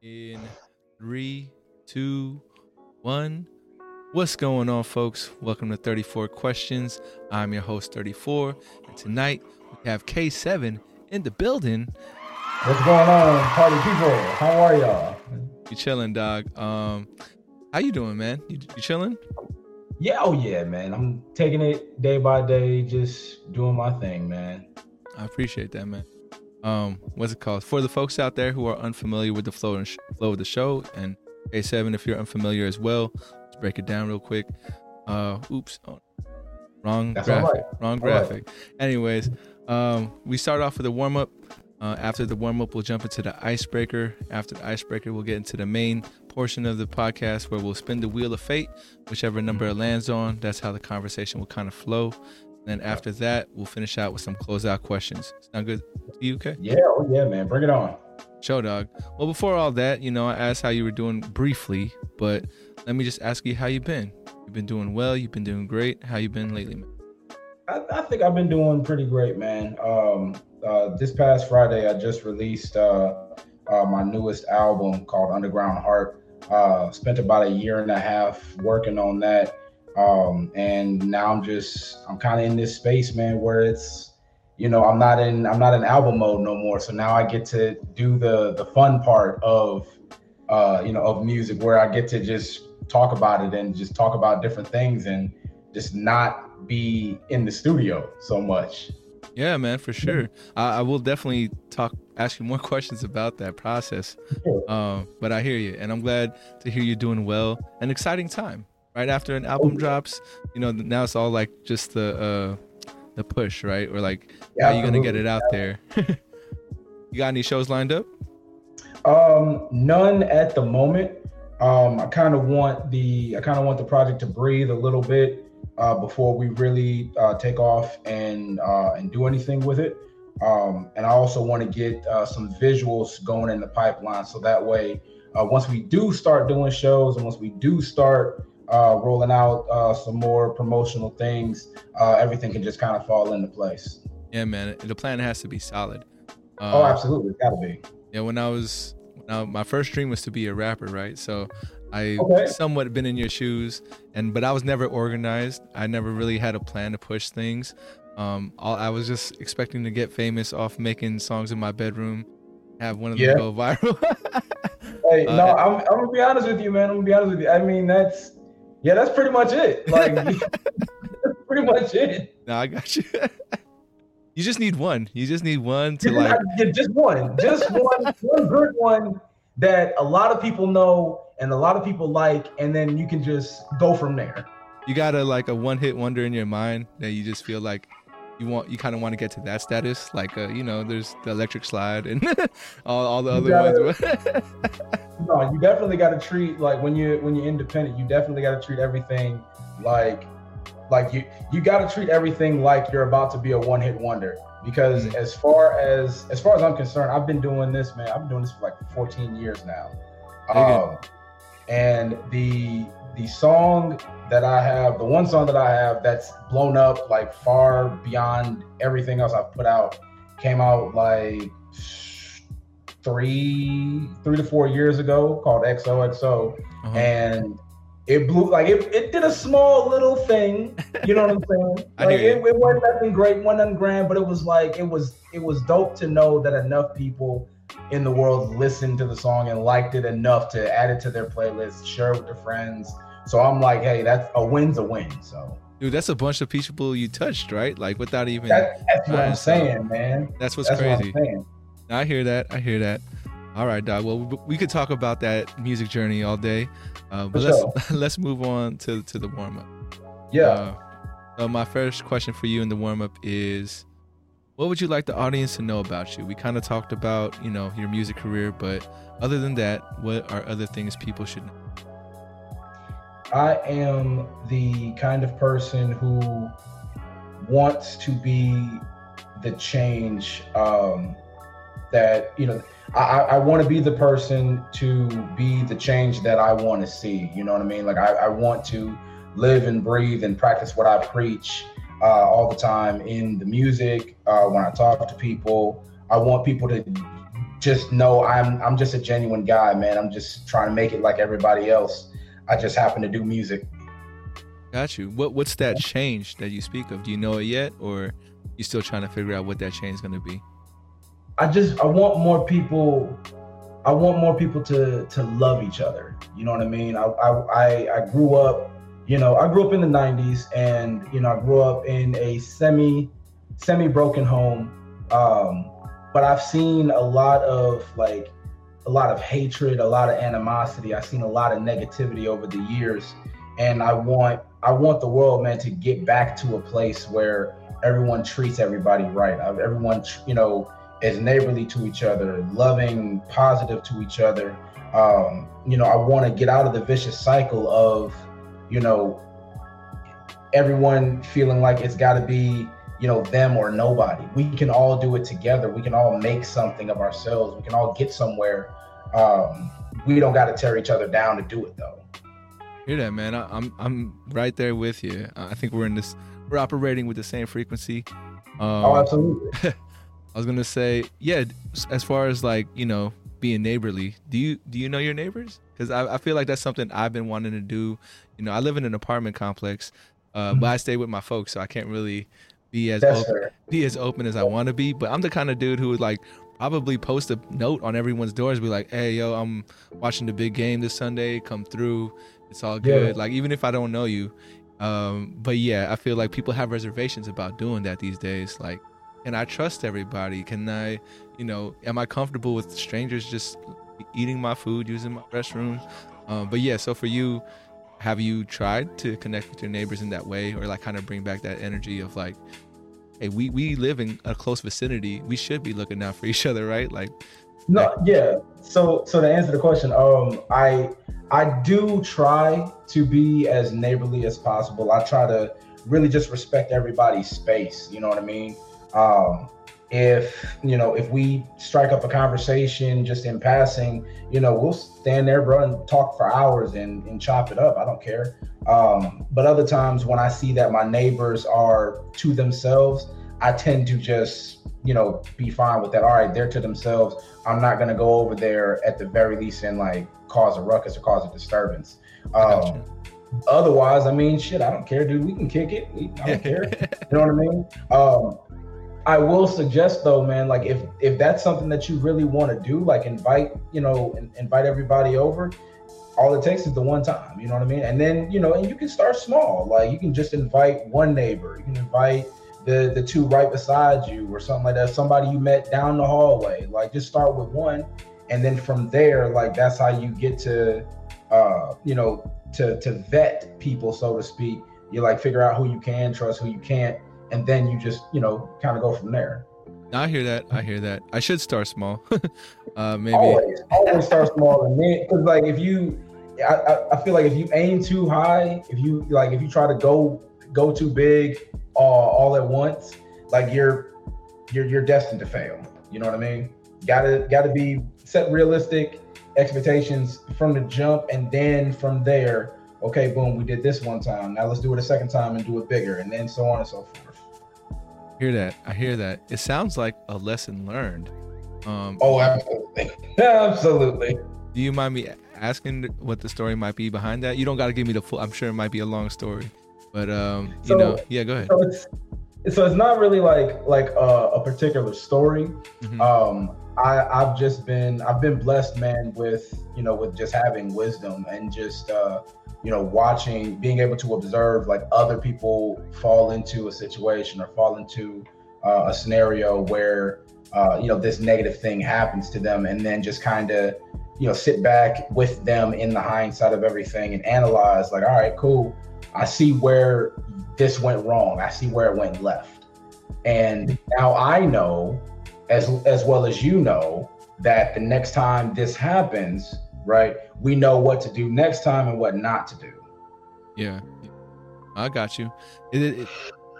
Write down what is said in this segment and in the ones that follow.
In three, two, one. What's going on, folks? Welcome to 34 Questions. I'm your host, 34, and tonight we have Kaesevyn in the building. What's going on, party people? How are y'all? You chilling, dog? Um, how you doing, man? You, you chilling? Yeah, oh yeah, man. I'm taking it day by day, just doing my thing, man. I appreciate that, man. Um, what's it called? For the folks out there who are unfamiliar with the flow and sh- flow of the show, and Kaesevyn, if you're unfamiliar as well, let's break it down real quick. Uh, oops, oh, wrong That's graphic, right. wrong All right. graphic. Anyways, um, we start off with a warm up. Uh, after the warm up, we'll jump into the icebreaker. After the icebreaker, we'll get into the main portion of the podcast where we'll spin the wheel of fate, whichever number it lands on. That's how the conversation will kind of flow. Then after that, we'll finish out with some closeout questions. Sound good to you, okay? Yeah, oh yeah, man. Bring it on. Show dog. Well, before all that, you know, I asked how you were doing briefly, but let me just ask you how you've been. You've been doing well. You've been doing great. How you been lately, man? I, I think I've been doing pretty great, man. Um, uh, this past Friday, I just released uh, uh, my newest album called Underground Heart. Uh, spent about a year and a half working on that, um, and now I'm just I'm kind of in this space, man, where it's you know I'm not in I'm not in album mode no more. So now I get to do the the fun part of uh, you know of music, where I get to just talk about it and just talk about different things and just not be in the studio so much. Yeah, man, for sure. I, I will definitely talk, ask you more questions about that process. Um, but I hear you, and I'm glad to hear you're doing well. An exciting time right after an album drops. You know, now it's all like just the uh, the push, right? Or like how you gonna get it out there. you got any shows lined up? Um, none at the moment. Um, I kind of want the I kind of want the project to breathe a little bit uh, before we really uh, take off and uh, and do anything with it. Um, and I also want to get uh, some visuals going in the pipeline, so that way, uh, once we do start doing shows and once we do start uh, rolling out uh, some more promotional things, uh, everything can just kind of fall into place. Yeah, man. The plan has to be solid. Um, Oh, absolutely, it's gotta be. Yeah, when I was I, my first dream was to be a rapper, right? So I Okay. somewhat been in your shoes, and but I was never organized. I never really had a plan to push things. Um, all, I was just expecting to get famous off making songs in my bedroom, have one of them Yeah. go viral. Hey, Uh, no, I'm, I'm gonna be honest with you, man. I'm gonna be honest with you. I mean, that's yeah, that's pretty much it. Like, that's pretty much it. no, I got you. you just need one. You just need one to like. Yeah, just one, just one, one good one that a lot of people know and a lot of people like, and then you can just go from there. You got a like a one hit wonder in your mind that you just feel like you want. You kind of want to get to that status. Like, uh, you know, there's the electric slide and all, all the other ones. No, you definitely got to treat like when you when you're independent, you definitely got to treat everything like like you you got to treat everything like you're about to be a one hit wonder. Because Mhm. as far as as far as I'm concerned, I've been doing this, man. I've been doing this for like 14 years now. Um, and the the song that I have, the one song that I have that's blown up like far beyond everything else I've put out, came out like three three to four years ago called XOXO Uh-huh. and it blew like it, it did a small little thing you know what i'm saying? Like it, it wasn't nothing great wasn't nothing grand but it was like it was it was dope to know that enough people in the world listened to the song and liked it enough to add it to their playlist share it with their friends so i'm like hey that's a win's a win so Dude, that's a bunch of people you touched, right? Like without even. that, that's what i'm saying man that's what's that's crazy. what I hear that. I hear that. All right, dog. Well, we- we could talk about that music journey all day, uh, but For let's let's move on to to the warm up. yeah Uh, so my first question for you in the warm up is, what would you like the audience to know about you? We kind of talked about you know your music career, but other than that, what are other things people should know? I am the kind of person who wants to be the change um, that you know. I, I want to be the person to be the change that I want to see. You know what I mean? Like I, I want to live and breathe and practice what I preach uh, all the time in the music. Uh, when I talk to people, I want people to just know I'm I'm just a genuine guy, man. I'm just trying to make it like everybody else. I just happen to do music. Got you. What what's that change that you speak of? Do you know it yet, or you still trying to figure out what that change is going to be? I just I want more people. I want more people to to love each other. You know what I mean? I I I grew up, you know, I grew up in the '90s, and you know, I grew up in a semi semi broken home. Um, but I've seen a lot of like a lot of hatred, a lot of animosity. I've seen a lot of negativity over the years, and I want I want the world, man, to get back to a place where everyone treats everybody right. Everyone, you know, is neighborly to each other, loving, positive to each other. Um, you know, I want to get out of the vicious cycle of, you know, everyone feeling like it's got to be you know them or nobody. We can all do it together. We can all make something of ourselves. We can all get somewhere. Um, we don't got to tear each other down to do it though. Hear that man. I, am I'm right there with you. I think we're in this we're operating with the same frequency. Um, oh absolutely. I was gonna say yeah as far as like you know being neighborly do you do you know your neighbors? Because I, I feel like that's something i've been wanting to do. You know i live in an apartment complex uh, mm-hmm. but i stay with my folks so i can't really be as open, be as open as I want to be. But I'm the kind of dude who would like probably post a note on everyone's doors, be like, "Hey, yo, I'm watching the big game this Sunday. Come through. It's all good." Yeah. Like even if I don't know you. Um, but yeah, I feel like people have reservations about doing that these days. Like, can I trust everybody? Can I, you know, am I comfortable with strangers just eating my food, using my restroom? Um, but yeah, so for you, have you tried to connect with your neighbors in that way or like kind of bring back that energy of like hey we we live in a close vicinity. We should be looking out for each other right? Like no yeah. So so to answer the question um i i do try to be as neighborly as possible. I try to really just respect everybody's space you know what i mean? Um if you know if we strike up a conversation just in passing you know we'll stand there bro and talk for hours and, and chop it up. I don't care. Um, but other times when i see that my neighbors are to themselves i tend to just you know be fine with that. All right they're to themselves. I'm not going to go over there at the very least and like cause a ruckus or cause a disturbance. Um, otherwise i mean shit i don't care dude. We can kick it. We, i don't care. You know what i mean? Um, I will suggest though, man, like if if that's something that you really want to do, like invite, you know, invite everybody over. All it takes is the one time, you know what I mean? And then, you know, and you can start small. Like you can just invite one neighbor. You can invite the the two right beside you or something like that. Somebody you met down the hallway. Like just start with one. And then from there, like that's how you get to uh, you know, to to vet people, so to speak. You like figure out who you can trust, who you can't and then you just you know kind of go from there. I hear that. I hear that. I should start small. uh, maybe always, always start small, and then because like if you, I, I feel like if you aim too high, if you like if you try to go go too big uh, all at once, like you're you're you're destined to fail. You know what I mean? Gotta gotta be set realistic expectations from the jump, and then from there, okay, boom, we did this one time. Now let's do it a second time and do it bigger, and then so on and so forth hear that. I hear that. It sounds like a lesson learned. Um, oh, absolutely, absolutely. Do you mind me asking what the story might be behind that? You don't got to give me the full. I'm sure it might be a long story, but um, you know, yeah, go ahead. So so it's not really like like a, a particular story. Mm-hmm. Um, I I've just been I've been blessed, man, with you know with just having wisdom and just uh, you know, watching, being able to observe like other people fall into a situation or fall into uh, a scenario where, uh, you know, this negative thing happens to them and then just kind of, you know, sit back with them in the hindsight of everything and analyze like, all right, cool. I see where this went wrong. I see where it went left. And now I know, as as well as you know, that the next time this happens, right? We know what to do next time and what not to do. Yeah, I got you. It, it,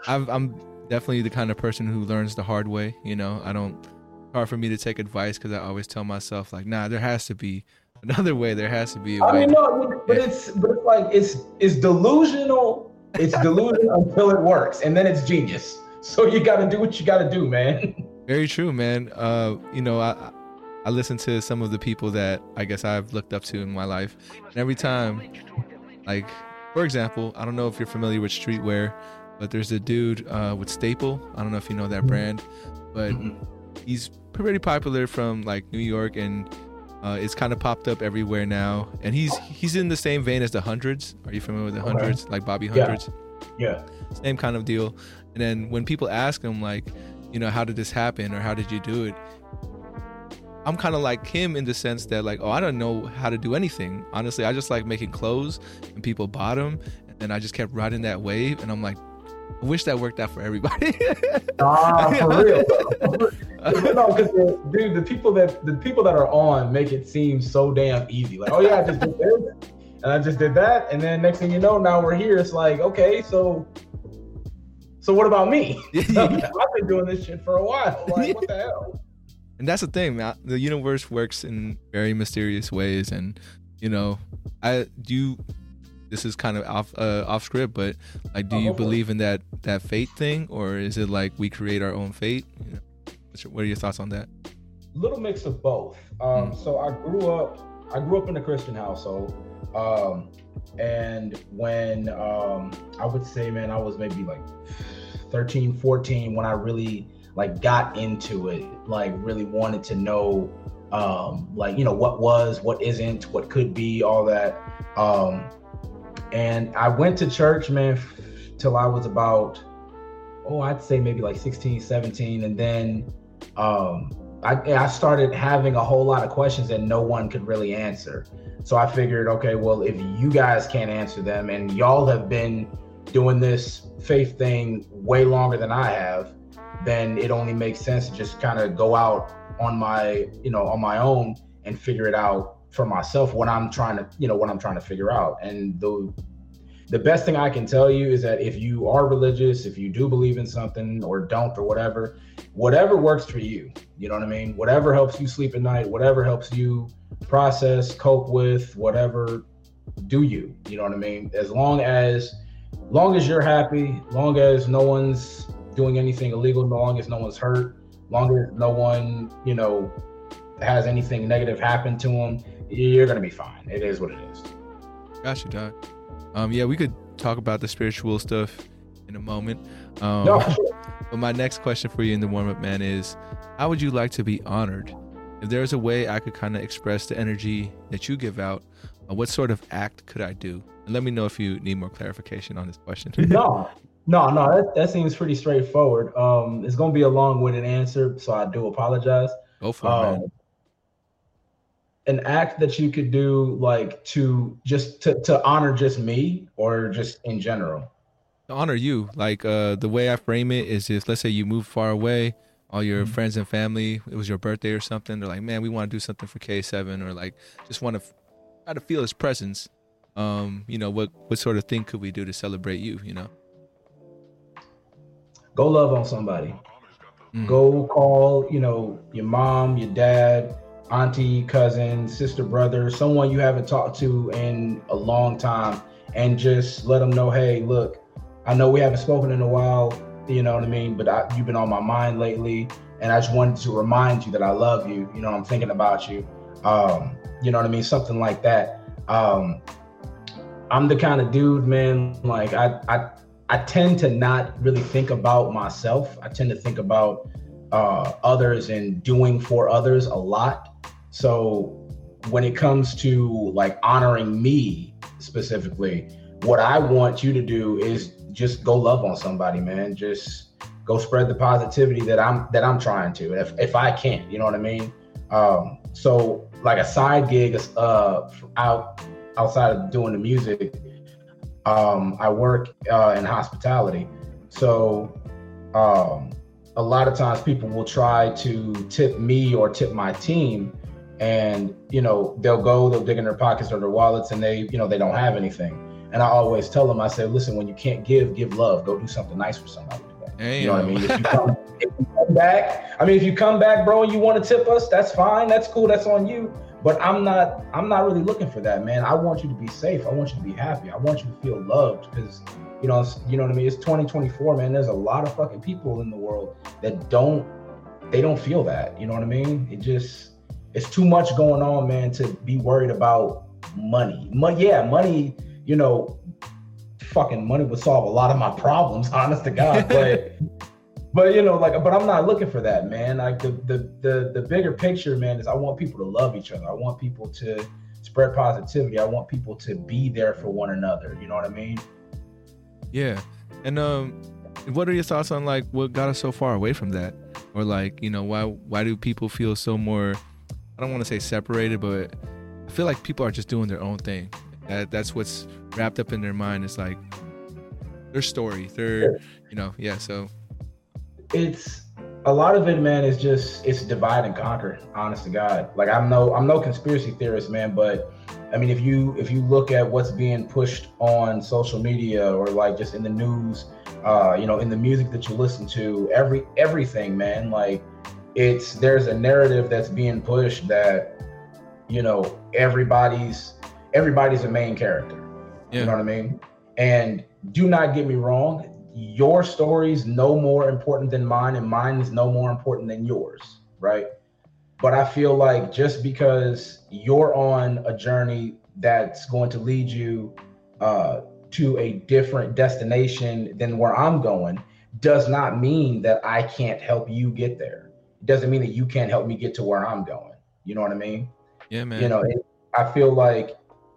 I'm definitely the kind of person who learns the hard way. You know, I don't. Hard for me to take advice because I always tell myself like, nah, there has to be another way. There has to be. A way. I mean, no, but it's but it's like it's it's delusional. It's delusional until it works, and then it's genius. So you got to do what you got to do, man. Very true, man. Uh, you know, I I I listen to some of the people that I guess I've looked up to in my life, and every time, like for example, I don't know if you're familiar with streetwear, but there's a dude uh, with Staple. I don't know if you know that brand, but he's pretty popular from like New York and uh, it's kind of popped up everywhere now, and he's he's in the same vein as the hundreds. Are you familiar with the hundreds, okay. like Bobby Hundreds? Yeah. yeah. Same kind of deal. And then when people ask him, like, you know, how did this happen or how did you do it? I'm kind of like him in the sense that, like, oh, I don't know how to do anything. Honestly, I just like making clothes, and people bought them, and then I just kept riding that wave, and I'm like, I wish that worked out for everybody. ah, for real. no, because dude, the people that the people that are on make it seem so damn easy. Like, oh yeah, I just did this, and I just did that, and then next thing you know, now we're here. It's like, okay, so, so what about me? I've been doing this shit for a while. Like, what the hell? And that's the thing, man. The universe works in very mysterious ways, and you know, I do this is kind of off uh, off script, but like, do oh, you believe in that that fate thing, or is it like we create our own fate? You know, your, what are your thoughts on that? Little mix of both. Um, mm. So I grew up, I grew up in a Christian household, um, and when um, I would say, man, I was maybe like 13, 14 when I really like got into it, like really wanted to know um like you know what was what isn't what could be all that um and I went to church, man, till I was about, oh, I'd say maybe like 16, 17. And then um, I, I started having a whole lot of questions that no one could really answer. So I figured, okay, well, if you guys can't answer them and y'all have been doing this faith thing way longer than I have, then it only makes sense to just kind of go out on my, you know, on my own and figure it out for myself what I'm trying to, you know, what I'm trying to figure out. And the the best thing I can tell you is that if you are religious, if you do believe in something or don't or whatever, whatever works for you, you know what I mean? Whatever helps you sleep at night, whatever helps you process, cope with, whatever, do you, you know what I mean? As long as long as you're happy, long as no one's doing anything illegal, long as no one's hurt, long as no one, you know, has anything negative happen to them, you're gonna be fine. It is what it is. Got you, Doc. Um, yeah, we could talk about the spiritual stuff in a moment. Um, no. but my next question for you in the warm up, man, is how would you like to be honored? If there's a way I could kind of express the energy that you give out, uh, what sort of act could I do? And let me know if you need more clarification on this question. no, no, no, that, that seems pretty straightforward. Um, it's going to be a long winded answer, so I do apologize. Go for um, it, man an act that you could do like to just to, to honor just me or just in general to honor you like uh the way i frame it is if let's say you move far away all your mm-hmm. friends and family it was your birthday or something they're like man we want to do something for Kaesevyn or like just want to f- try to feel his presence um you know what what sort of thing could we do to celebrate you you know go love on somebody mm. go call you know your mom your dad auntie, cousin, sister, brother, someone you haven't talked to in a long time, and just let them know, hey, look, I know we haven't spoken in a while, you know what I mean? But I, you've been on my mind lately, and I just wanted to remind you that I love you. You know, I'm thinking about you. Um, you know what I mean? Something like that. Um, I'm the kind of dude, man. Like I, I, I tend to not really think about myself. I tend to think about uh, others and doing for others a lot. So when it comes to like honoring me specifically, what I want you to do is just go love on somebody, man. Just go spread the positivity that I'm that I'm trying to. If if I can, you know what I mean? Um, so like a side gig uh out outside of doing the music, um, I work uh, in hospitality. So um, a lot of times people will try to tip me or tip my team and you know they'll go they'll dig in their pockets or their wallets and they you know they don't have anything. And i always tell them i say listen when you can't give give love. Go do something nice for somebody today. you know what i mean? If you, come, if you come back i mean if you come back bro and you want to tip us that's fine. That's cool. That's on you. But i'm not i'm not really looking for that man. I want you to be safe. I want you to be happy. I want you to feel loved because you know you know what i mean? It's 2024 man. There's a lot of fucking people in the world that don't they don't feel that. You know what i mean? It just it's too much going on, man, to be worried about money. Money, yeah, money. You know, fucking money would solve a lot of my problems, honest to God. But but you know, like, but I'm not looking for that, man. Like the the the the bigger picture, man, is I want people to love each other. I want people to spread positivity. I want people to be there for one another. You know what I mean? Yeah. And um what are your thoughts on like what got us so far away from that? Or like, you know, why why do people feel so more I don't want to say separated, but I feel like people are just doing their own thing. That that's what's wrapped up in their mind. It's like their story. Their you know, yeah, so it's a lot of it, man, is just it's divide and conquer. Honest to God, like I'm no I'm no conspiracy theorist, man, but I mean, if you if you look at what's being pushed on social media or like just in the news, uh, you know, in the music that you listen to, every everything, man, like it's there's a narrative that's being pushed that you know everybody's everybody's a main character. Yeah. You know what I mean? And do not get me wrong, your story is no more important than mine, and mine is no more important than yours, right? But I feel like just because you're on a journey that's going to lead you uh, to a different destination than where I'm going does not mean that I can't help you get there. It doesn't mean that you can't help me get to where I'm going. You know what I mean? Yeah, man. You know, I feel like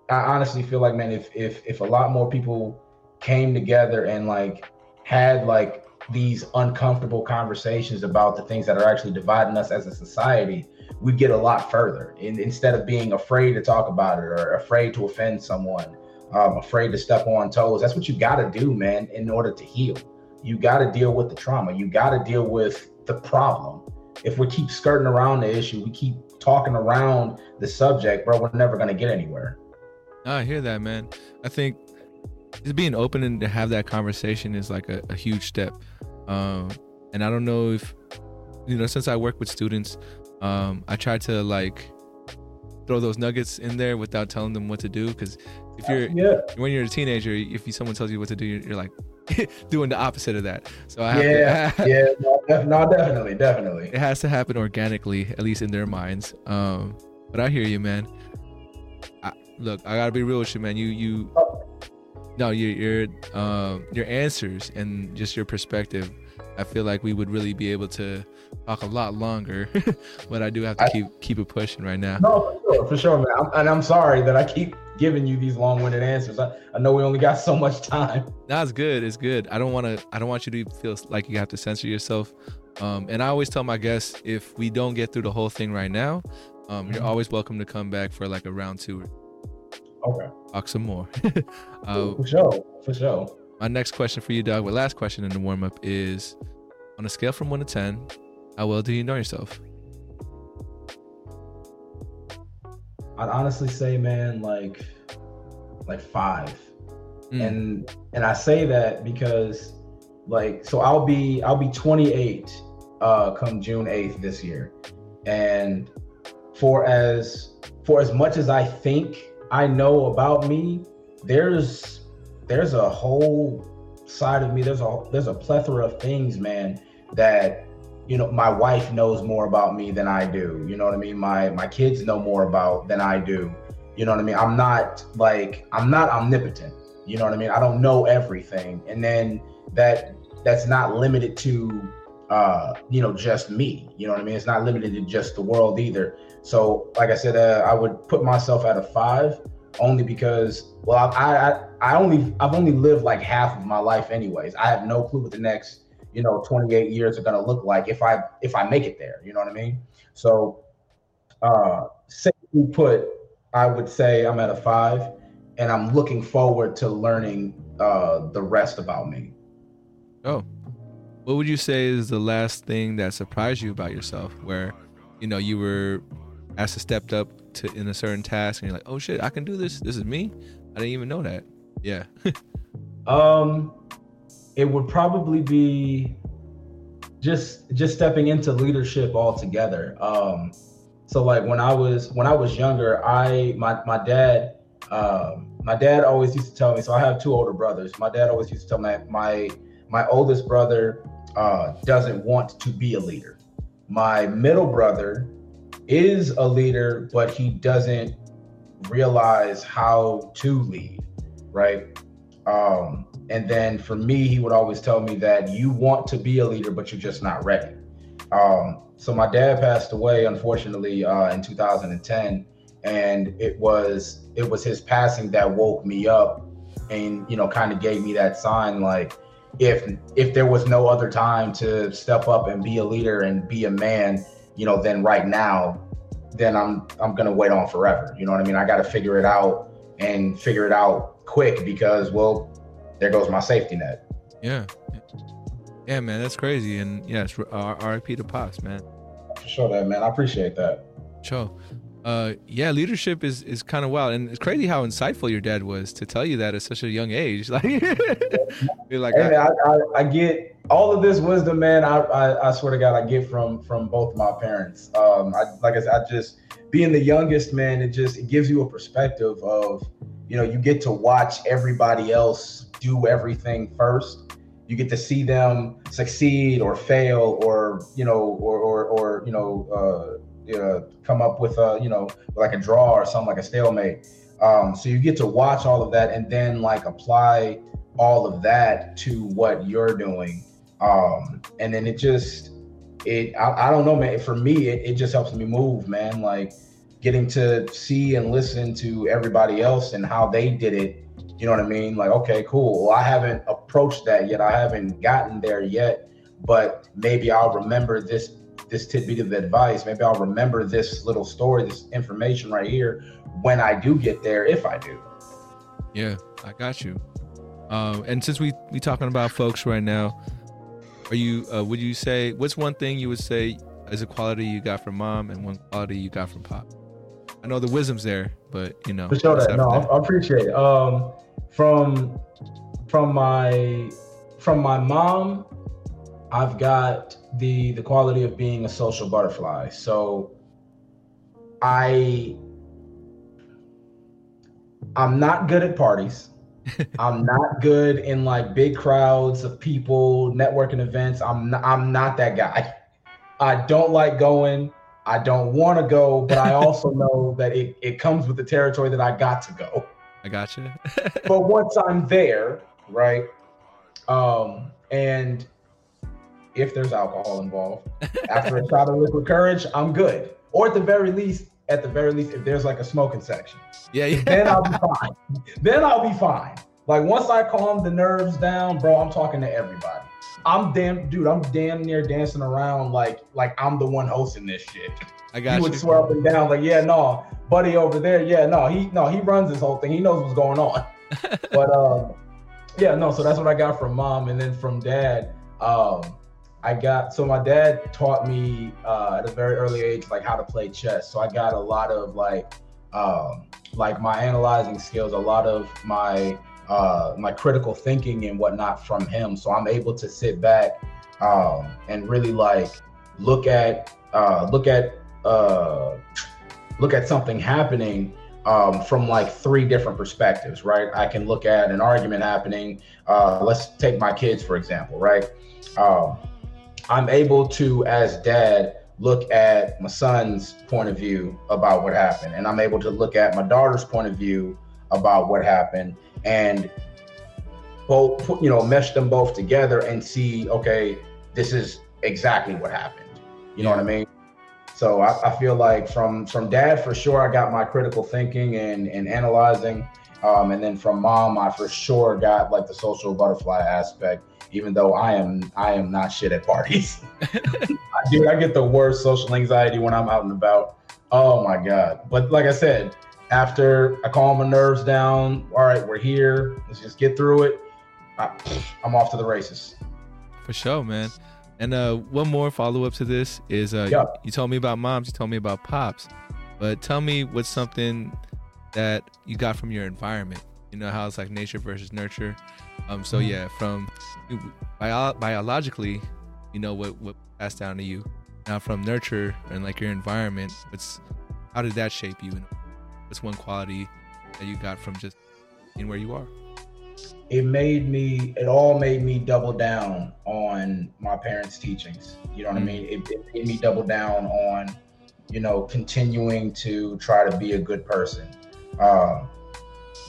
I honestly feel like, man, if if if a lot more people came together and like had like these uncomfortable conversations about the things that are actually dividing us as a society, we'd get a lot further. And instead of being afraid to talk about it or afraid to offend someone, um, afraid to step on toes, that's what you got to do, man, in order to heal. You got to deal with the trauma. You got to deal with the problem. If we keep skirting around the issue, we keep talking around the subject, bro, we're never going to get anywhere. I hear that, man. I think just being open and to have that conversation is like a, a huge step. Um, and I don't know if you know, since I work with students, um, I try to like throw those nuggets in there without telling them what to do. Because if you're yeah. when you're a teenager, if you, someone tells you what to do, you're, you're like doing the opposite of that. So I yeah, to, yeah, no, no, definitely, definitely. It has to happen organically, at least in their minds. Um, but I hear you, man. I, look, I gotta be real with you, man. You you. No your your um your answers and just your perspective i feel like we would really be able to talk a lot longer but i do have to I, keep keep it pushing right now no for sure for sure man I'm, and i'm sorry that i keep giving you these long-winded answers i, I know we only got so much time that's good it's good i don't want to i don't want you to feel like you have to censor yourself um, and i always tell my guests if we don't get through the whole thing right now um, you're mm-hmm. always welcome to come back for like a round two Okay. Talk some more. uh, for sure. For sure. My next question for you, Doug, my last question in the warm up is on a scale from one to 10, how well do you know yourself? I'd honestly say, man, like, like five. Mm. And, and I say that because like, so I'll be, I'll be 28, uh, come June 8th this year. And for as, for as much as I think I know about me, there's there's a whole side of me. There's a there's a plethora of things, man, that you know my wife knows more about me than I do. You know what I mean? My my kids know more about than I do. You know what I mean? I'm not like I'm not omnipotent. You know what I mean? I don't know everything. And then that that's not limited to uh, you know, just me. You know what I mean? It's not limited to just the world either. So, like I said, uh, I would put myself at a five only because, well, I, I, I only, I've only lived like half of my life, anyways. I have no clue what the next, you know, 28 years are gonna look like if I, if I make it there. You know what I mean? So, uh, simply put, I would say I'm at a five, and I'm looking forward to learning uh, the rest about me. Oh, what would you say is the last thing that surprised you about yourself where you know you were asked to step up to in a certain task and you're like oh shit i can do this this is me i didn't even know that yeah um it would probably be just just stepping into leadership altogether um so like when i was when i was younger i my my dad um my dad always used to tell me so i have two older brothers my dad always used to tell me my my oldest brother uh, doesn't want to be a leader. My middle brother is a leader, but he doesn't realize how to lead, right? Um, and then for me, he would always tell me that you want to be a leader, but you're just not ready. Um, so my dad passed away, unfortunately, uh, in 2010, and it was it was his passing that woke me up, and you know, kind of gave me that sign like if if there was no other time to step up and be a leader and be a man, you know, then right now, then I'm I'm gonna wait on forever. You know what I mean? I got to figure it out and figure it out quick because well, there goes my safety net. Yeah. Yeah, man, that's crazy. And yes, yeah, RIP to Pops, man. For sure, that man. I appreciate that. Sure. Uh, yeah, leadership is is kind of wild, and it's crazy how insightful your dad was to tell you that at such a young age. Like, you're like, hey, I, I, I, get all of this wisdom, man. I, I, I swear to God, I get from from both my parents. Um, I, like I said, I just being the youngest, man, it just it gives you a perspective of, you know, you get to watch everybody else do everything first. You get to see them succeed or fail, or you know, or or, or you know. Uh, uh, come up with a you know like a draw or something like a stalemate. Um, so you get to watch all of that and then like apply all of that to what you're doing. Um, and then it just it I, I don't know man for me it, it just helps me move man like getting to see and listen to everybody else and how they did it you know what i mean like okay cool well, i haven't approached that yet i haven't gotten there yet but maybe i'll remember this this tidbit of advice. Maybe I'll remember this little story, this information right here when I do get there, if I do. Yeah, I got you. Um, and since we we talking about folks right now, are you? Uh, would you say what's one thing you would say is a quality you got from mom and one quality you got from pop? I know the wisdom's there, but you know. For sure that. No, I, I appreciate it. Um, from from my from my mom, I've got the the quality of being a social butterfly. So I I'm not good at parties. I'm not good in like big crowds of people, networking events. I'm not, I'm not that guy. I don't like going. I don't want to go, but I also know that it, it comes with the territory that I got to go. I got you. but once I'm there, right? Um, and if there's alcohol involved. After a shot of liquid courage, I'm good. Or at the very least, at the very least, if there's like a smoking section. Yeah, yeah. Then I'll be fine. then I'll be fine. Like once I calm the nerves down, bro, I'm talking to everybody. I'm damn dude, I'm damn near dancing around like like I'm the one hosting this shit. I got he you. would swear up and down, like, yeah, no, buddy over there, yeah, no, he no, he runs this whole thing. He knows what's going on. but um, yeah, no, so that's what I got from mom, and then from dad. Um, I got so my dad taught me uh, at a very early age like how to play chess. So I got a lot of like um, like my analyzing skills, a lot of my uh, my critical thinking and whatnot from him. So I'm able to sit back um, and really like look at uh, look at uh, look at something happening um, from like three different perspectives, right? I can look at an argument happening. Uh, let's take my kids for example, right? Um, I'm able to, as dad, look at my son's point of view about what happened, and I'm able to look at my daughter's point of view about what happened, and both, you know, mesh them both together and see, okay, this is exactly what happened. You know what I mean? So I, I, feel like from from dad for sure, I got my critical thinking and and analyzing, um, and then from mom, I for sure got like the social butterfly aspect even though I am I am not shit at parties. Dude, I get the worst social anxiety when I'm out and about. Oh my god! But like I said, after I calm my nerves down, all right, we're here. Let's just get through it. I, am off to the races. For sure, man. And uh, one more follow up to this is uh, yeah. you, you told me about moms, you told me about pops, but tell me what's something that you got from your environment. You know how it's like nature versus nurture. Um, so mm-hmm. yeah, from bio- biologically, you know what what passed down to you. Now from nurture and like your environment, what's how did that shape you? And what's one quality that you got from just in where you are? It made me. It all made me double down on my parents' teachings. You know what mm-hmm. I mean? It, it made me double down on you know, continuing to try to be a good person. Um,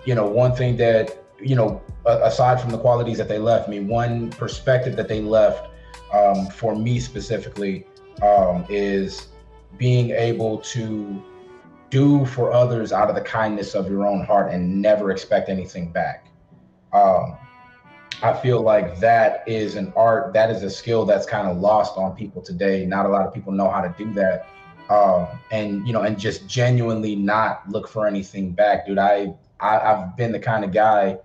you know, one thing that, you know, aside from the qualities that they left me, one perspective that they left um, for me specifically um, is being able to do for others out of the kindness of your own heart and never expect anything back. Um, I feel like that is an art, that is a skill that's kind of lost on people today. Not a lot of people know how to do that. Um, and you know, and just genuinely not look for anything back, dude. I, I have been the kind of guy.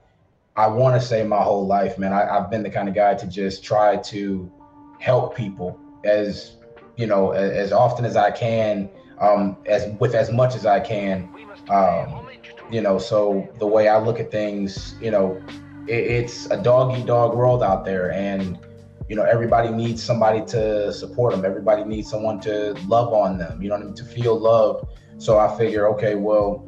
I want to say my whole life, man. I, I've been the kind of guy to just try to help people as you know as, as often as I can, um, as with as much as I can. Um, you know, so the way I look at things, you know, it, it's a dog eat dog world out there, and you know everybody needs somebody to support them. Everybody needs someone to love on them. You know, I mean? to feel loved. So I figure, okay, well,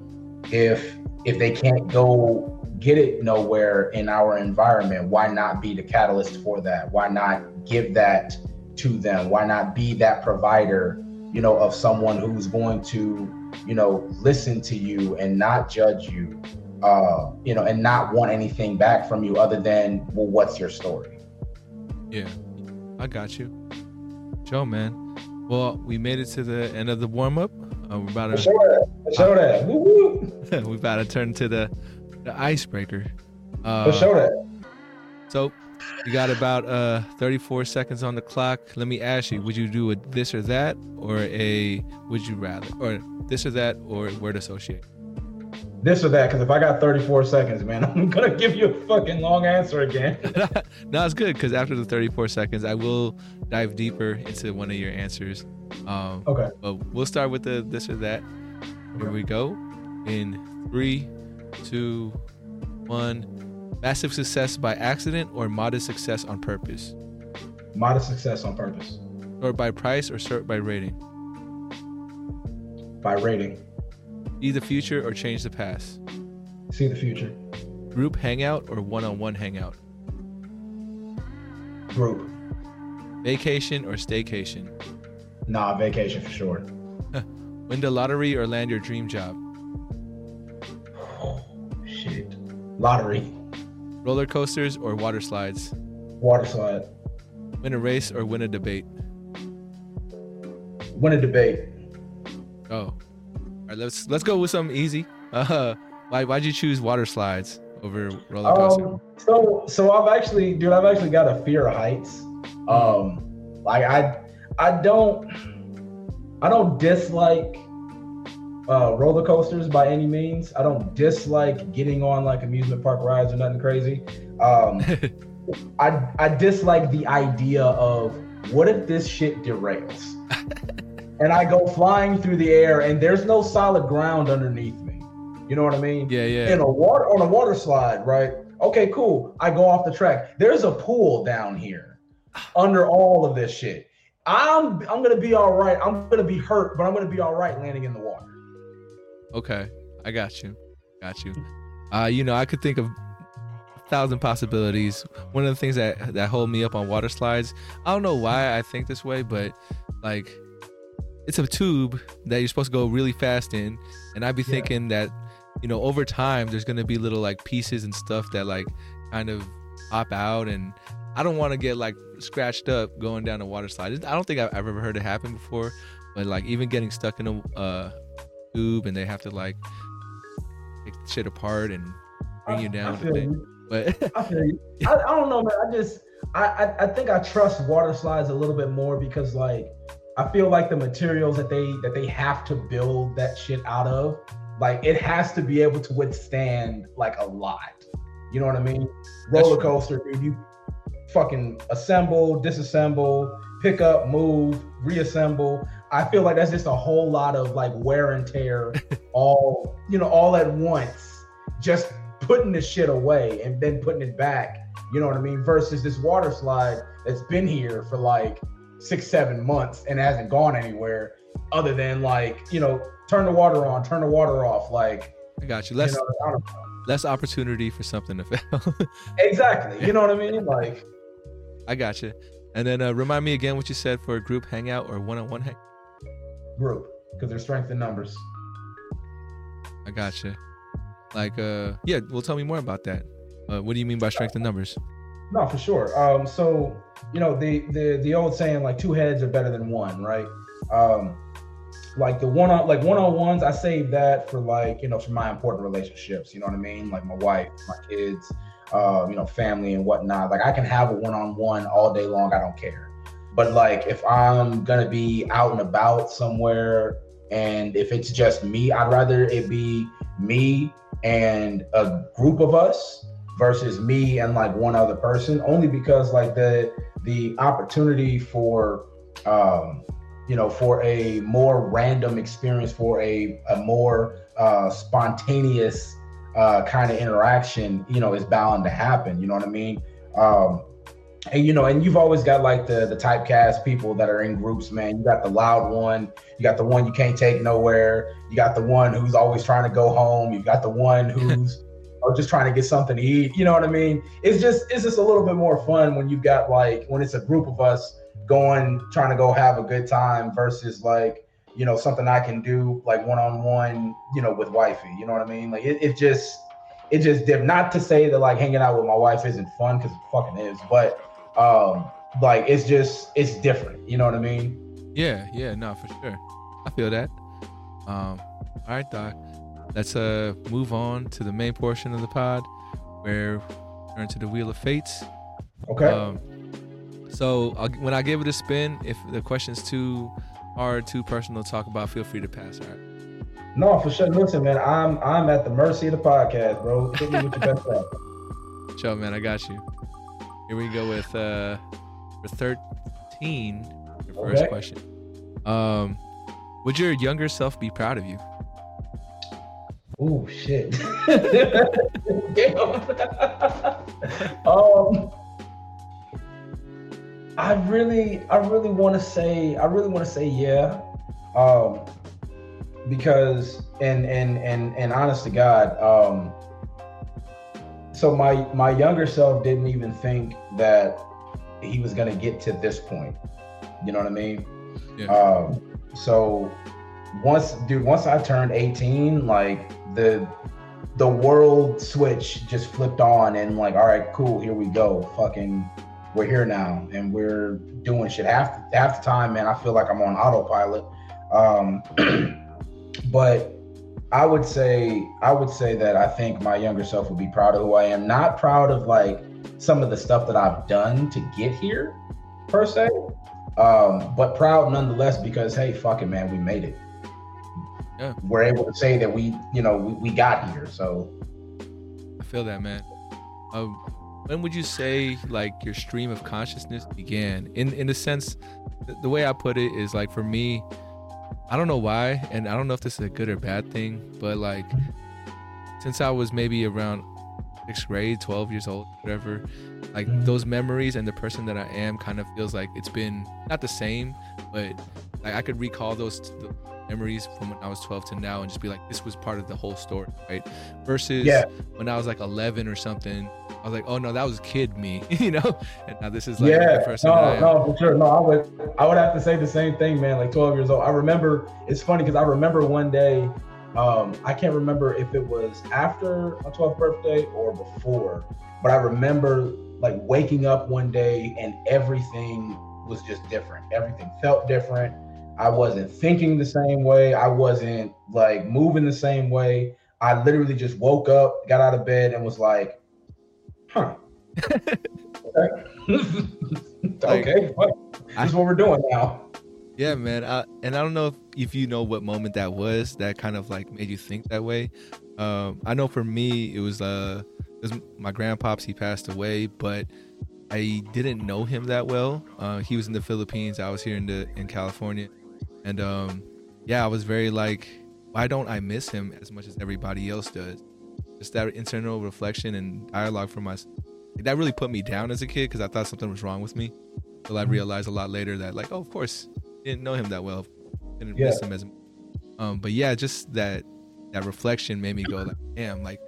if if they can't go get it nowhere in our environment, why not be the catalyst for that? Why not give that to them? Why not be that provider, you know, of someone who's going to, you know, listen to you and not judge you, uh, you know, and not want anything back from you other than, well, what's your story? Yeah, I got you. Joe, man. Well, we made it to the end of the warm up. Uh, we're about to show that. Show that. we're about to turn to the the icebreaker. Uh, show that. So you got about uh 34 seconds on the clock. Let me ask you: Would you do a this or that, or a would you rather, or this or that, or word associate? This or that, because if I got 34 seconds, man, I'm gonna give you a fucking long answer again. no, it's good because after the 34 seconds, I will dive deeper into one of your answers. Um, okay. But we'll start with the this or that. Here okay. we go. In three, two, one. Massive success by accident or modest success on purpose? Modest success on purpose. Sort by price or sort by rating? By rating. See the future or change the past? See the future. Group hangout or one on one hangout? Group. Vacation or staycation? Nah, vacation for sure. Win the lottery or land your dream job? Oh, shit. Lottery. Roller coasters or water slides? Water slide. Win a race or win a debate? Win a debate. Oh, all right. Let's let's go with something easy. Uh, why why'd you choose water slides over roller coaster? Um, so so I've actually, dude, I've actually got a fear of heights. Um, like I I don't I don't dislike uh, roller coasters by any means. I don't dislike getting on like amusement park rides or nothing crazy. Um, I I dislike the idea of what if this shit derails and I go flying through the air and there's no solid ground underneath me. You know what I mean? Yeah, yeah. In a water on a water slide, right? Okay, cool. I go off the track. There's a pool down here under all of this shit. I'm I'm gonna be all right. I'm gonna be hurt, but I'm gonna be all right landing in the water. Okay, I got you. Got you. Uh, you know, I could think of a thousand possibilities. One of the things that that hold me up on water slides, I don't know why I think this way, but like it's a tube that you're supposed to go really fast in, and I'd be yeah. thinking that you know over time there's gonna be little like pieces and stuff that like kind of pop out, and I don't want to get like scratched up going down a water slide. I don't think I've ever heard it happen before, but like even getting stuck in a uh, tube and they have to like take shit apart and bring I, you down. You. But I feel you. I, I, don't know, man. I just I, I I think I trust water slides a little bit more because like I feel like the materials that they that they have to build that shit out of, like it has to be able to withstand like a lot. You know what I mean? Roller coaster, dude. You fucking assemble, disassemble, pick up, move, reassemble. I feel like that's just a whole lot of like wear and tear, all you know, all at once. Just putting the shit away and then putting it back. You know what I mean? Versus this water slide that's been here for like six, seven months and hasn't gone anywhere other than like, you know, turn the water on, turn the water off. Like, I got you. Less, you know, less opportunity for something to fail. exactly. You know what I mean? Like, I got you. And then uh, remind me again what you said for a group hangout or one on one hang. Group. because there's strength in numbers. I gotcha. Like, uh, yeah. Well, tell me more about that. Uh, what do you mean by strength in numbers? No, for sure. Um, so you know the the the old saying like two heads are better than one, right? Um, like the one on like one on ones, I save that for like you know for my important relationships. You know what I mean? Like my wife, my kids, uh, you know, family and whatnot. Like I can have a one on one all day long. I don't care. But like if I'm gonna be out and about somewhere, and if it's just me, I'd rather it be me and a group of us versus me and like one other person only because like the the opportunity for um you know for a more random experience for a, a more uh spontaneous uh kind of interaction you know is bound to happen you know what i mean? Um and you know and you've always got like the the typecast people that are in groups man you got the loud one you got the one you can't take nowhere you got the one who's always trying to go home you got the one who's or just trying to get something to eat. You know what I mean? It's just it's just a little bit more fun when you've got like when it's a group of us going trying to go have a good time versus like you know something I can do like one on one you know with wifey. You know what I mean? Like it, it just it just did not to say that like hanging out with my wife isn't fun because it fucking is, but um like it's just it's different. You know what I mean? Yeah, yeah, no, for sure. I feel that. Um, all right, Doc let's uh move on to the main portion of the pod where we turn to the wheel of fates okay um, so I'll, when i give it a spin if the question's too hard too personal to talk about feel free to pass all right no for sure listen man i'm i'm at the mercy of the podcast bro hit me with your best Show, man i got you here we go with uh for 13 your first okay. question um would your younger self be proud of you Oh shit. um, I really, I really want to say, I really want to say yeah, um, because and and and and honest to God, um, so my my younger self didn't even think that he was gonna get to this point. You know what I mean? Yeah. Um, so once, dude, once I turned 18, like the the world switch just flipped on and like, all right, cool, here we go. Fucking we're here now and we're doing shit. Half half the time, man, I feel like I'm on autopilot. Um but I would say I would say that I think my younger self would be proud of who I am. Not proud of like some of the stuff that I've done to get here, per se. Um, but proud nonetheless because hey, fuck it, man, we made it yeah. we're able to say that we, you know, we, we got here. So I feel that, man. Um, when would you say like your stream of consciousness began? In in the sense, the, the way I put it is like for me, I don't know why, and I don't know if this is a good or bad thing, but like since I was maybe around sixth grade, 12 years old, whatever, like those memories and the person that I am kind of feels like it's been not the same, but like I could recall those memories from when I was 12 to now and just be like, this was part of the whole story, right? Versus yeah. when I was like 11 or something, I was like, oh no, that was kid me, you know? And now this is like yeah, the person. No, no, for sure. No, I would, I would have to say the same thing, man. Like 12 years old. I remember, it's funny because I remember one day, um, I can't remember if it was after my 12th birthday or before, but I remember like waking up one day and everything was just different. Everything felt different I wasn't thinking the same way. I wasn't like moving the same way. I literally just woke up, got out of bed, and was like, huh. okay, okay that's what we're doing now. Yeah, man. I, and I don't know if, if you know what moment that was that kind of like made you think that way. Um, I know for me, it was uh, it was my grandpops. He passed away, but I didn't know him that well. Uh, he was in the Philippines. I was here in the in California, and um, yeah, I was very like, why don't I miss him as much as everybody else does? Just that internal reflection and dialogue for myself. That really put me down as a kid because I thought something was wrong with me. Until I mm-hmm. realized a lot later that, like, oh, of course, didn't know him that well, didn't yeah. miss him as. Um, but yeah, just that that reflection made me go like, damn, like,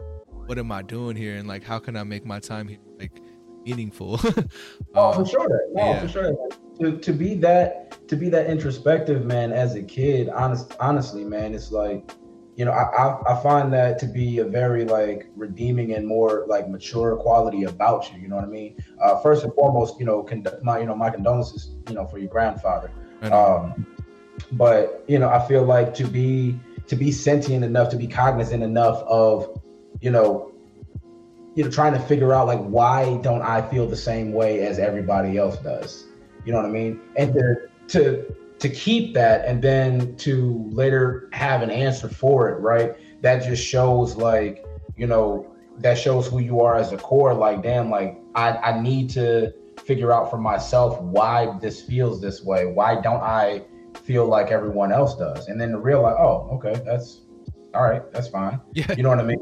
what am I doing here? And like, how can I make my time here like meaningful? oh, for um, sure. No, yeah. for sure. To, to be that to be that introspective man as a kid honest honestly man it's like you know I, I, I find that to be a very like redeeming and more like mature quality about you you know what i mean? Uh, first and foremost you know con- my you know my condolences you know for your grandfather. Um, but you know i feel like to be to be sentient enough to be cognizant enough of you know you know trying to figure out like why don't i feel the same way as everybody else does you know what I mean? And to to to keep that and then to later have an answer for it, right? That just shows like, you know, that shows who you are as a core. Like, damn, like I, I need to figure out for myself why this feels this way. Why don't I feel like everyone else does? And then to realize, oh, okay, that's all right, that's fine. Yeah. You know what I mean?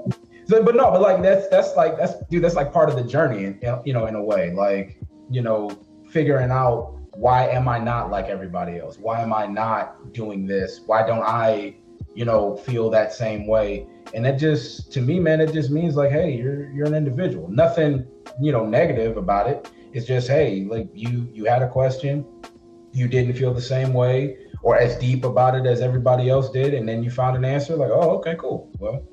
So, but no, but like that's that's like that's dude, that's like part of the journey, and you know, in a way, like you know, figuring out why am I not like everybody else? Why am I not doing this? Why don't I, you know, feel that same way? And it just to me, man, it just means like, hey, you're you're an individual. Nothing, you know, negative about it. It's just, hey, like you you had a question, you didn't feel the same way or as deep about it as everybody else did, and then you found an answer, like, oh, okay, cool. Well,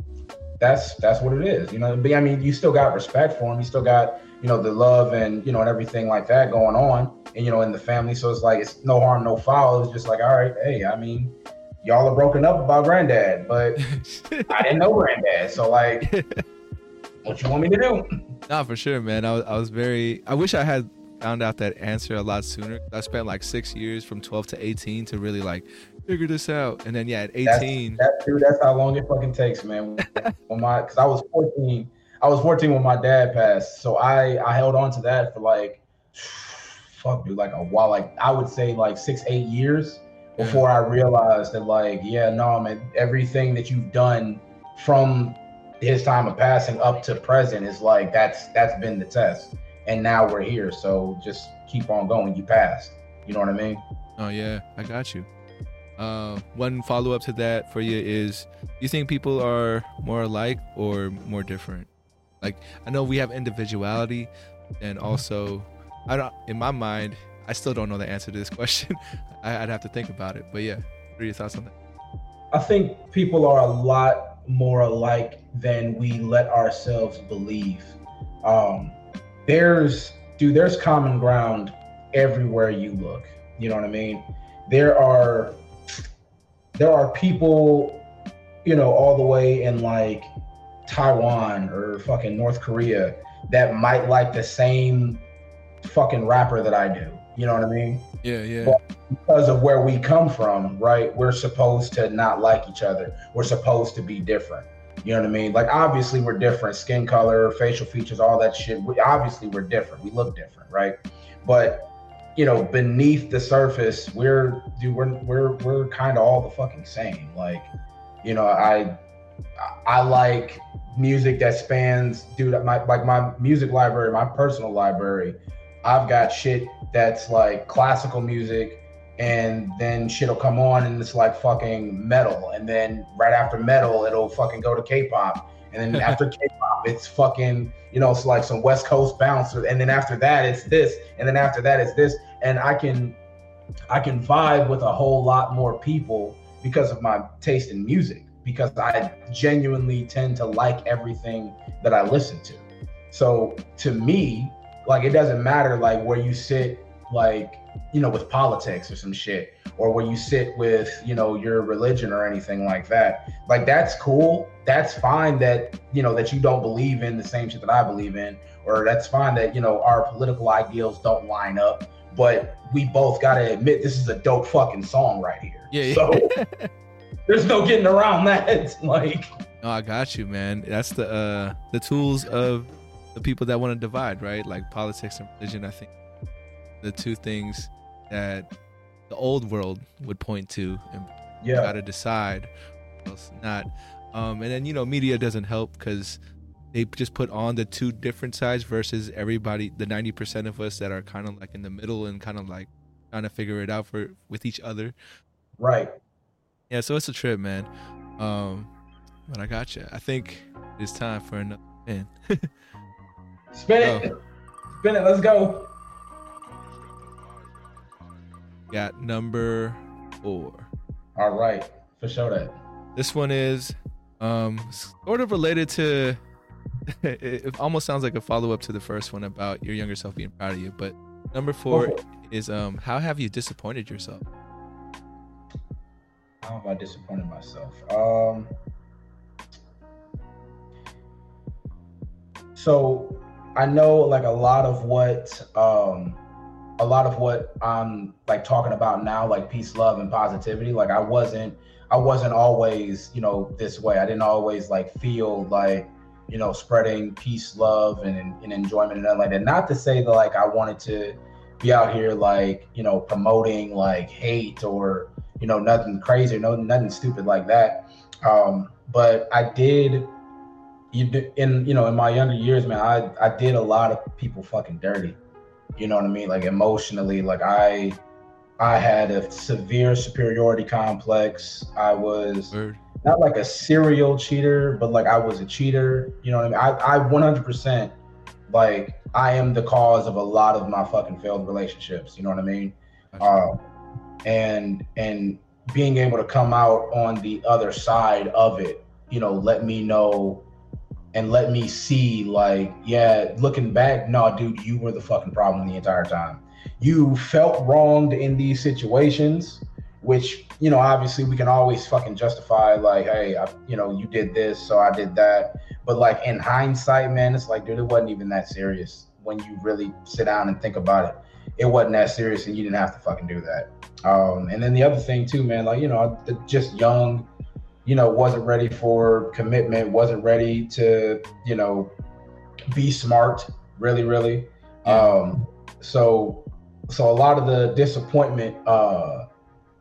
that's that's what it is. You know, but I mean, you still got respect for him. You still got you know the love and you know and everything like that going on. And you know in the family so it's like it's no harm no foul. It's just like all right hey i mean y'all are broken up about granddad but i didn't know granddad. So like what you want me to do? Nah for sure man. I was, I was very i wish i had found out that answer a lot sooner. I spent like six years from 12 to 18 to really like figure this out. And then yeah at 18 that's, that's, dude, that's how long it fucking takes man. When my because i was 14 I was 14 when my dad passed, so I I held on to that for like fuck dude, like a while, like I would say like six eight years before I realized that like yeah no man everything that you've done from his time of passing up to present is like that's that's been the test and now we're here so just keep on going you passed you know what i mean? Oh yeah i got you. Uh, one follow-up to that for you is you think people are more alike or more different like I know we have individuality, and mm-hmm. also I don't. In my mind, I still don't know the answer to this question. I, would have to think about it. But yeah, what are your thoughts on that? I think people are a lot more alike than we let ourselves believe. Um, there's, dude, there's common ground everywhere you look. You know what I mean? There are, there are people, you know, all the way in like Taiwan or fucking North Korea that might like the same fucking rapper that I do. You know what I mean? Yeah, yeah. But because of where we come from, right? We're supposed to not like each other. We're supposed to be different. You know what I mean? Like obviously we're different, skin color, facial features, all that shit. We, obviously we're different. We look different, right? But you know, beneath the surface, we're dude, we're we're we're kind of all the fucking same. Like, you know, I I like music that spans, dude. My like my music library, my personal library. I've got shit that's like classical music, and then shit'll come on and it's like fucking metal, and then right after metal, it'll fucking go to K-pop, and then after K-pop, it's fucking you know, it's like some West Coast bounce, and then after that, it's this, and then after that, it's this, and I can, I can vibe with a whole lot more people because of my taste in music because I genuinely tend to like everything that I listen to. So to me, like it doesn't matter like where you sit like you know with politics or some shit or where you sit with you know your religion or anything like that like that's cool that's fine that you know that you don't believe in the same shit that i believe in or that's fine that you know our political ideals don't line up but we both got to admit this is a dope fucking song right here yeah, yeah. so there's no getting around that. like, no, I got you, man. That's the uh the tools of the people that want to divide, right? Like politics and religion. I think the two things that the old world would point to, and yeah, got to decide, else not. Um, and then you know, media doesn't help because they just put on the two different sides versus everybody, the ninety percent of us that are kind of like in the middle and kind of like trying to figure it out for with each other. Right yeah, so it's a trip, man. Um, but I got you. I think it's time for another spin. spin it, spin it. Let's go. got number four. All right, for sure that. This one is um sort of related to it, it almost sounds like a follow-up to the first one about your younger self being proud of you, but number four Oh. is um how have you disappointed yourself? How have I disappointed myself? Um, so I know like a lot of what um, a lot of what I'm like talking about now, like peace, love, and positivity. Like I wasn't I wasn't always you know this way. I didn't always like feel like you know spreading peace, love, and, and enjoyment and nothing like that. Not to say that like I wanted to be out here like you know promoting like hate or you know nothing crazy, no nothing stupid like that. Um, but I did you in you know in my younger years, man. I I did a lot of people fucking dirty. You know what I mean? Like emotionally, like I I had a severe superiority complex. I was not like a serial cheater, but like I was a cheater. You know what I mean? I, I 100% like I am the cause of a lot of my fucking failed relationships. You know what I mean? Um, and and being able to come out on the other side of it, you know, let me know and let me see like, yeah, looking back, no, dude, you were the fucking problem the entire time. You felt wronged in these situations, which you know, obviously we can always fucking justify like, hey, I, you know, you did this, so I did that. But like in hindsight, man, it's like, dude, it wasn't even that serious when you really sit down and think about it. It wasn't that serious, and you didn't have to fucking do that. Um, and then the other thing too, man, like you know, just young, you know, wasn't ready for commitment, wasn't ready to, you know, be smart, really, really. Yeah. Um, so, so a lot of the disappointment, uh,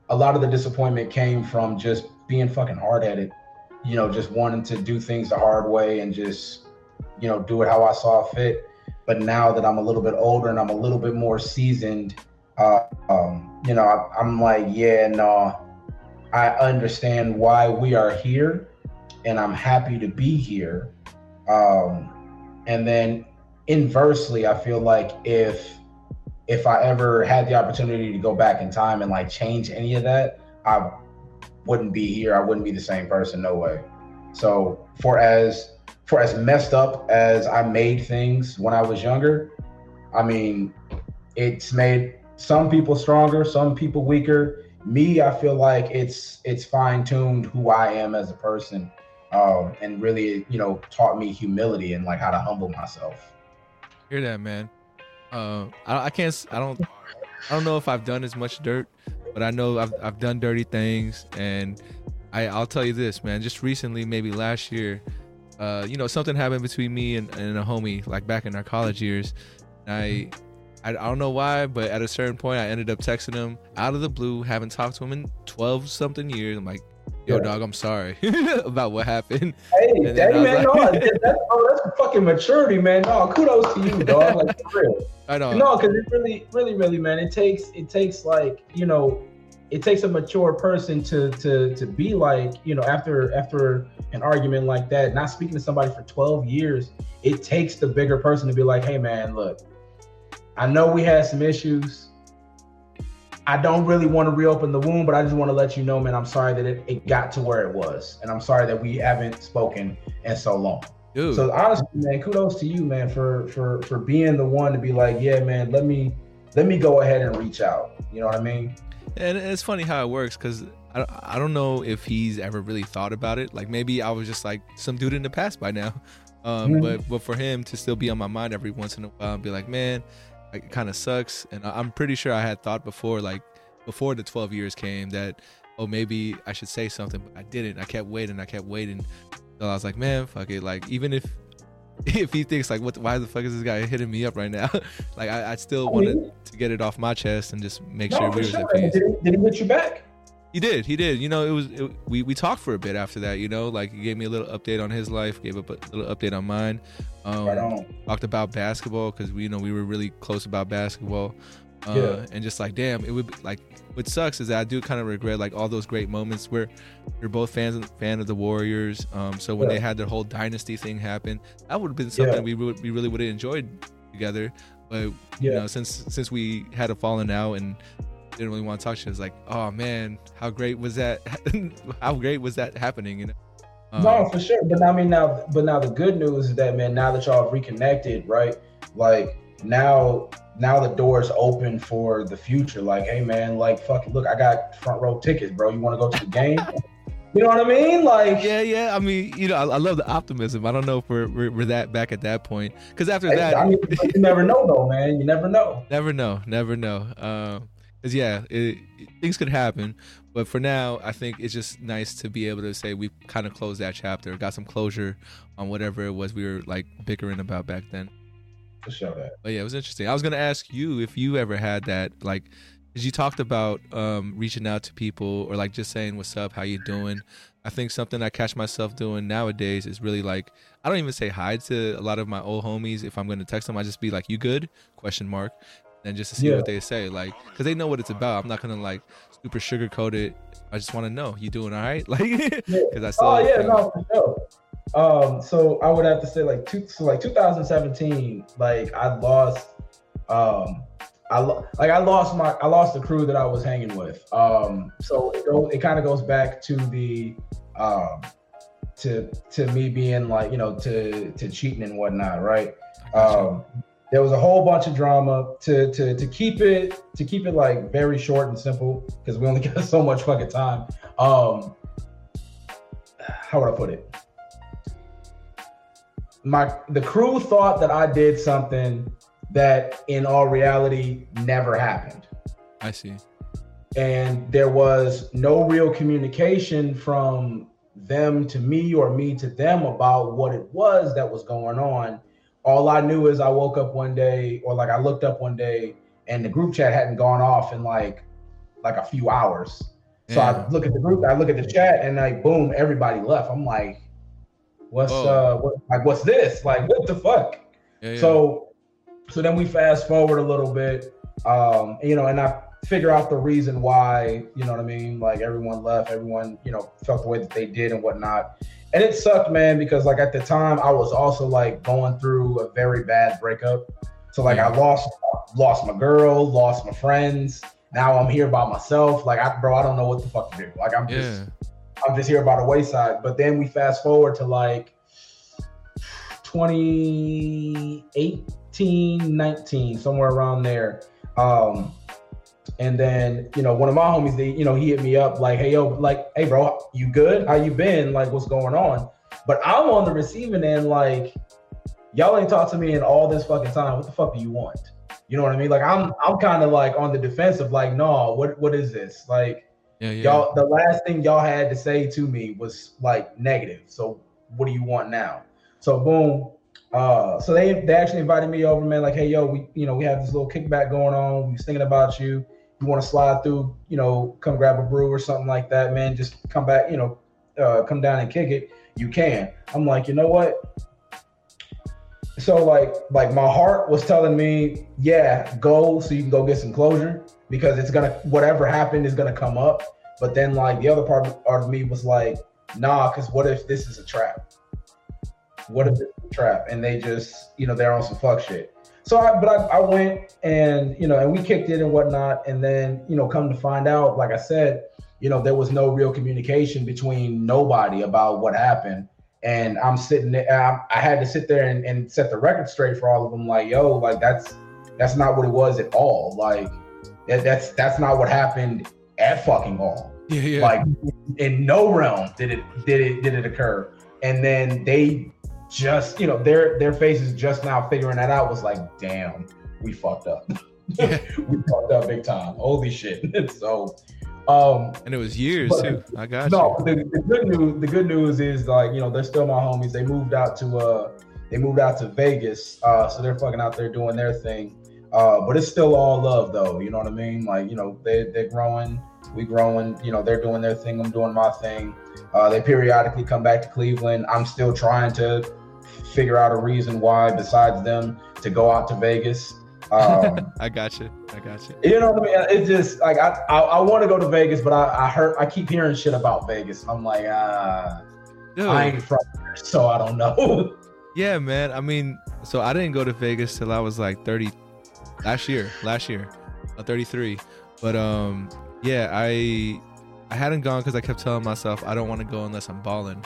a lot of the disappointment came from just being fucking hard headed, you know, just wanting to do things the hard way and just, you know, do it how I saw fit. But now that I'm a little bit older and I'm a little bit more seasoned, uh, um, you know, I, I'm like, yeah, no, I understand why we are here, and I'm happy to be here. Um, and then inversely, I feel like if if I ever had the opportunity to go back in time and like change any of that, I wouldn't be here. I wouldn't be the same person, no way. So for as for as messed up as I made things when I was younger, I mean, it's made some people stronger, some people weaker. Me, I feel like it's it's fine tuned who I am as a person, um, and really, you know, taught me humility and like how to humble myself. Hear that, man. Uh, I, I can't. I don't. I don't know if I've done as much dirt, but I know I've I've done dirty things, and I I'll tell you this, man. Just recently, maybe last year, uh, you know, something happened between me and, and a homie, like back in our college years. I, I I don't know why, but at a certain point, I ended up texting him out of the blue, haven't talked to him in twelve something years. I'm like, yo, Yeah. dog, I'm sorry about what happened. Hey, And hey man, like- no, that's, bro, that's fucking maturity, man. No, kudos to you, dog. Like for real. I know. No, because it really, really, really, man. It takes, it takes like, you know, it takes a mature person to to to be like, you know, after after an argument like that, not speaking to somebody for 12 years, it takes the bigger person to be like, hey, man, look, I know we had some issues. I don't really want to reopen the wound, but I just want to let you know, man, I'm sorry that it, it got to where it was. And I'm sorry that we haven't spoken in so long. dude. So honestly, man, kudos to you, man, for for for being the one to be like, yeah, man, let me let me go ahead and reach out. You know what I mean? And it's funny how it works because I, don't- I don't know if he's ever really thought about it. Like maybe I was just like some dude in the past by now. Um, Mhm. But but for him to still be on my mind every once in a while and be like, man, like, it kind of sucks. And I- I'm pretty sure I had thought before, like before the 12 years came, that oh maybe I should say something, but I didn't. I kept waiting. I kept waiting. So I was like, man, fuck it. Like even if if he thinks like, what? Why the fuck is this guy hitting me up right now? like I, I still I wanted mean- to get it off my chest and just make No, sure we were sure. at peace. Did, he- did he get you back? He did. He did. You know, it was it, we we talked for a bit after that. You know, like he gave me a little update on his life, gave up a little update on mine. Um, right on. talked about basketball because we you know we were really close about basketball. Uh, Yeah. And just like, damn, it would be, like what sucks is that I do kind of regret like all those great moments where we're both fans fan of the Warriors. Um, so when Yeah. they had their whole dynasty thing happen, that would have been something Yeah. we would we really would have enjoyed together. But you know, since since we had a falling out and didn't really want to talk to. It's like, oh man, how great was that? how great was that happening? You know. Um, no, for sure. But I mean, now, but now the good news is that man, now that y'all have reconnected, right? Like now, now the door's open for the future. Like, hey man, like fucking look, I got front row tickets, bro. You want to go to the game? You know what I mean? Like, yeah, yeah. I mean, you know, I, I love the optimism. I don't know if we're, we're, we're that back at that point because after that, I mean, you never know, though, man. You never know. Never know. Never know. Um, cause yeah, it, it, things could happen, but for now, I think it's just nice to be able to say we kind of closed that chapter, got some closure on whatever it was we were like bickering about back then. For sure. That. But yeah, it was interesting. I was gonna ask you if you ever had that like you talked about um, reaching out to people or like just saying what's up, how you doing. I think something I catch myself doing nowadays is really like I don't even say hi to a lot of my old homies. If I'm going to text them, I just be like, "You good?" question mark, and just to see yeah. what they say, like because they know what it's about. I'm not gonna like super sugarcoat it. I just want to know you doing all right, like because. I saw. Oh yeah, no, for sure. Um, so I would have to say like two, so like 2017, like I lost um I like I lost my I lost the crew that I was hanging with. Um, so it go, it kind of goes back to the um, to to me being like you know to to cheating and whatnot, right? Um, there was a whole bunch of drama to to to keep it to keep it like very short and simple because we only got so much fucking time. Um, how would I put it? My the crew thought that I did something that in all reality never happened. I see. And there was no real communication from them to me or me to them about what it was that was going on. All I knew is I woke up one day or like I looked up one day and the group chat hadn't gone off in like like a few hours. So yeah. I look at the group, I look at the chat and like boom, everybody left. I'm like, what's uh what, like what's this? Like what the fuck? Yeah, yeah. So so then we fast forward a little bit, um, you know, and I figure out the reason why, you know what I mean? Like everyone left, everyone, you know, felt the way that they did and whatnot. And it sucked, man, because like at the time I was also like going through a very bad breakup. So like I lost lost my girl, lost my friends. Now I'm here by myself. Like I bro, I don't know what the fuck to do. Like I'm just yeah. I'm just here by the wayside. But then we fast forward to like 28 18, 19, somewhere around there. Um, and then, you know, one of my homies, they, you know, he hit me up like, hey, yo, like, hey, bro, you good? How you been? Like, what's going on? But I'm on the receiving end, like, y'all ain't talked to me in all this fucking time. What the fuck do you want? You know what I mean? Like, I'm, I'm kind of like on the defensive, like, no, what, what is this? Like, yeah, y'all, the last thing y'all had to say to me was like negative. So, what do you want now? So, boom, uh, so they they actually invited me over, man. Like, hey, yo, we you know we have this little kickback going on. We was thinking about you. You want to slide through? You know, come grab a brew or something like that, man. Just come back. You know, uh, come down and kick it. You can. I'm like, you know what? So like like my heart was telling me, yeah, go so you can go get some closure because it's gonna whatever happened is gonna come up. But then like the other part of me was like, nah, because what if this is a trap? What if it's a trap? And they just, you know, they're on some fuck shit. So I, but I, I went and, you know, and we kicked it and whatnot. And then, you know, come to find out, like I said, you know, there was no real communication between nobody about what happened. And I'm sitting there, I, had to sit there and, and set the record straight for all of them. Like, yo, like that's, that's not what it was at all. Like that, that's, that's not what happened at fucking all. Yeah, yeah. Like in no realm did it, did it, did it occur. And then they just you know their their faces just now figuring that out was like damn we fucked up yeah. we fucked up big time holy shit so um and it was years but, too i got no the, the, good news the good news is like you know they're still my homies they moved out to uh they moved out to vegas uh so they're fucking out there doing their thing uh but it's still all love though you know what i mean like you know they, they're growing we growing you know they're doing their thing i'm doing my thing uh, they periodically come back to Cleveland. I'm still trying to figure out a reason why, besides them, to go out to Vegas. Um, I got you. I got you. You know what I mean? It just like I I, I want to go to Vegas, but I I heard I keep hearing shit about Vegas. I'm like, ah, uh, I ain't from there, so I don't know. yeah, man. I mean, so I didn't go to Vegas till I was like 30 last year. Last year, uh, 33. But um, yeah, I I hadn't gone because I kept telling myself I don't want to go unless I'm balling.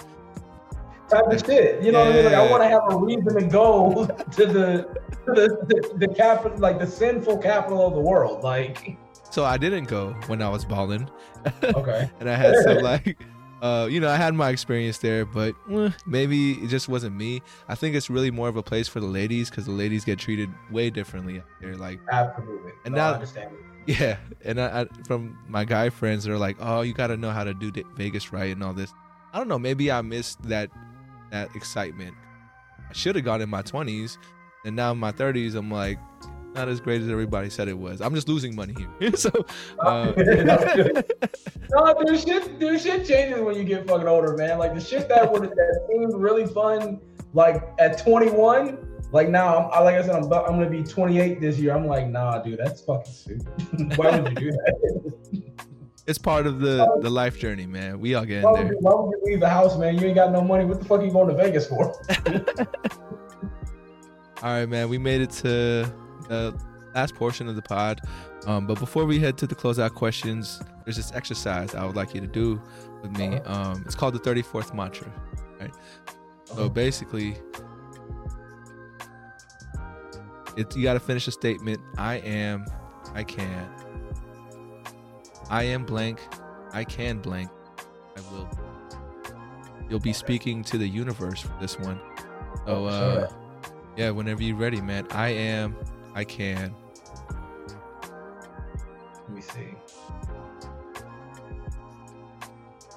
Type of shit. You know what I mean? Like I want to have a reason to go to the to the, the, the capital, like the sinful capital of the world. Like, So I didn't go when I was balling, okay, and I had some like. Uh, you know, I had my experience there, but eh, maybe it just wasn't me. I think it's really more of a place for the ladies because the ladies get treated way differently. out there. like, absolutely. And No, I now- understand. Yeah, and I, I from my guy friends, they're like, "Oh, you got to know how to do Vegas right and all this." I don't know. Maybe I missed that that excitement. I should have gone in my twenties, and now in my thirties, I'm like, not as great as everybody said it was. I'm just losing money here. so, uh, No, dude, shit, dude, shit changes when you get fucking older, man. Like the shit that would that seemed really fun, like at 21, like now, I'm, I- like I said, I'm I'm gonna be 28 this year. I'm like, nah, dude, that's fucking stupid. Why would you do that? it's part of the the life journey, man. We all get in there. why would you leave the house, man? You ain't got no money. What the fuck are you going to Vegas for? All right, man. We made it to the last portion of the pod. Um, but before we head to the closeout questions, there's this exercise I would like you to do with me. Um, it's called the 34th mantra. Right. So basically, it's you got to finish a statement. I am. I can. I am blank. I can blank. I will. You'll be speaking to the universe for this one. So, Oh, uh, yeah, whenever you're ready, man. I am. I can. Let me see.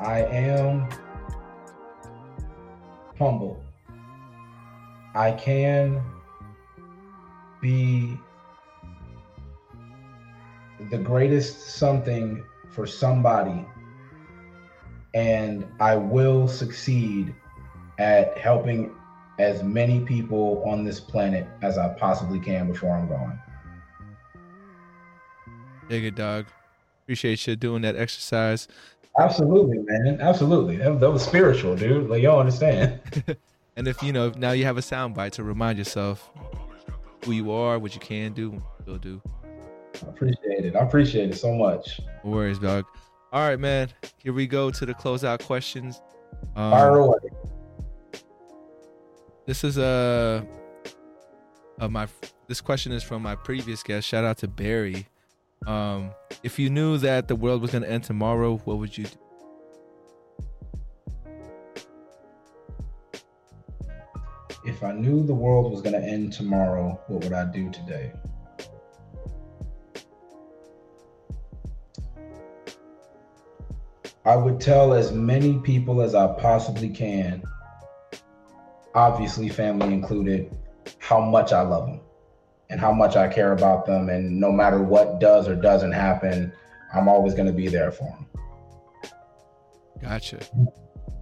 I am humble. I can be the greatest something for somebody, and I will succeed at helping as many people on this planet as I possibly can before I'm gone. Dig it, dog. Appreciate you doing that exercise. Absolutely, man. Absolutely. That, that was spiritual, dude. Like, y'all understand. And if you know, now you have a soundbite to remind yourself who you are, what you can do, what you will do. I appreciate it. I appreciate it so much. No worries, dog. All right, man. Here we go to the closeout questions. Fire Um, away. This is a uh, my this question is from my previous guest. Shout out to Barry. Um, if you knew that the world was going to end tomorrow, what would you do? If I knew the world was going to end tomorrow, what would I do today? I would tell as many people as I possibly can, obviously, family included, how much I love them and how much I care about them. And no matter what does or doesn't happen, I'm always going to be there for them. Gotcha.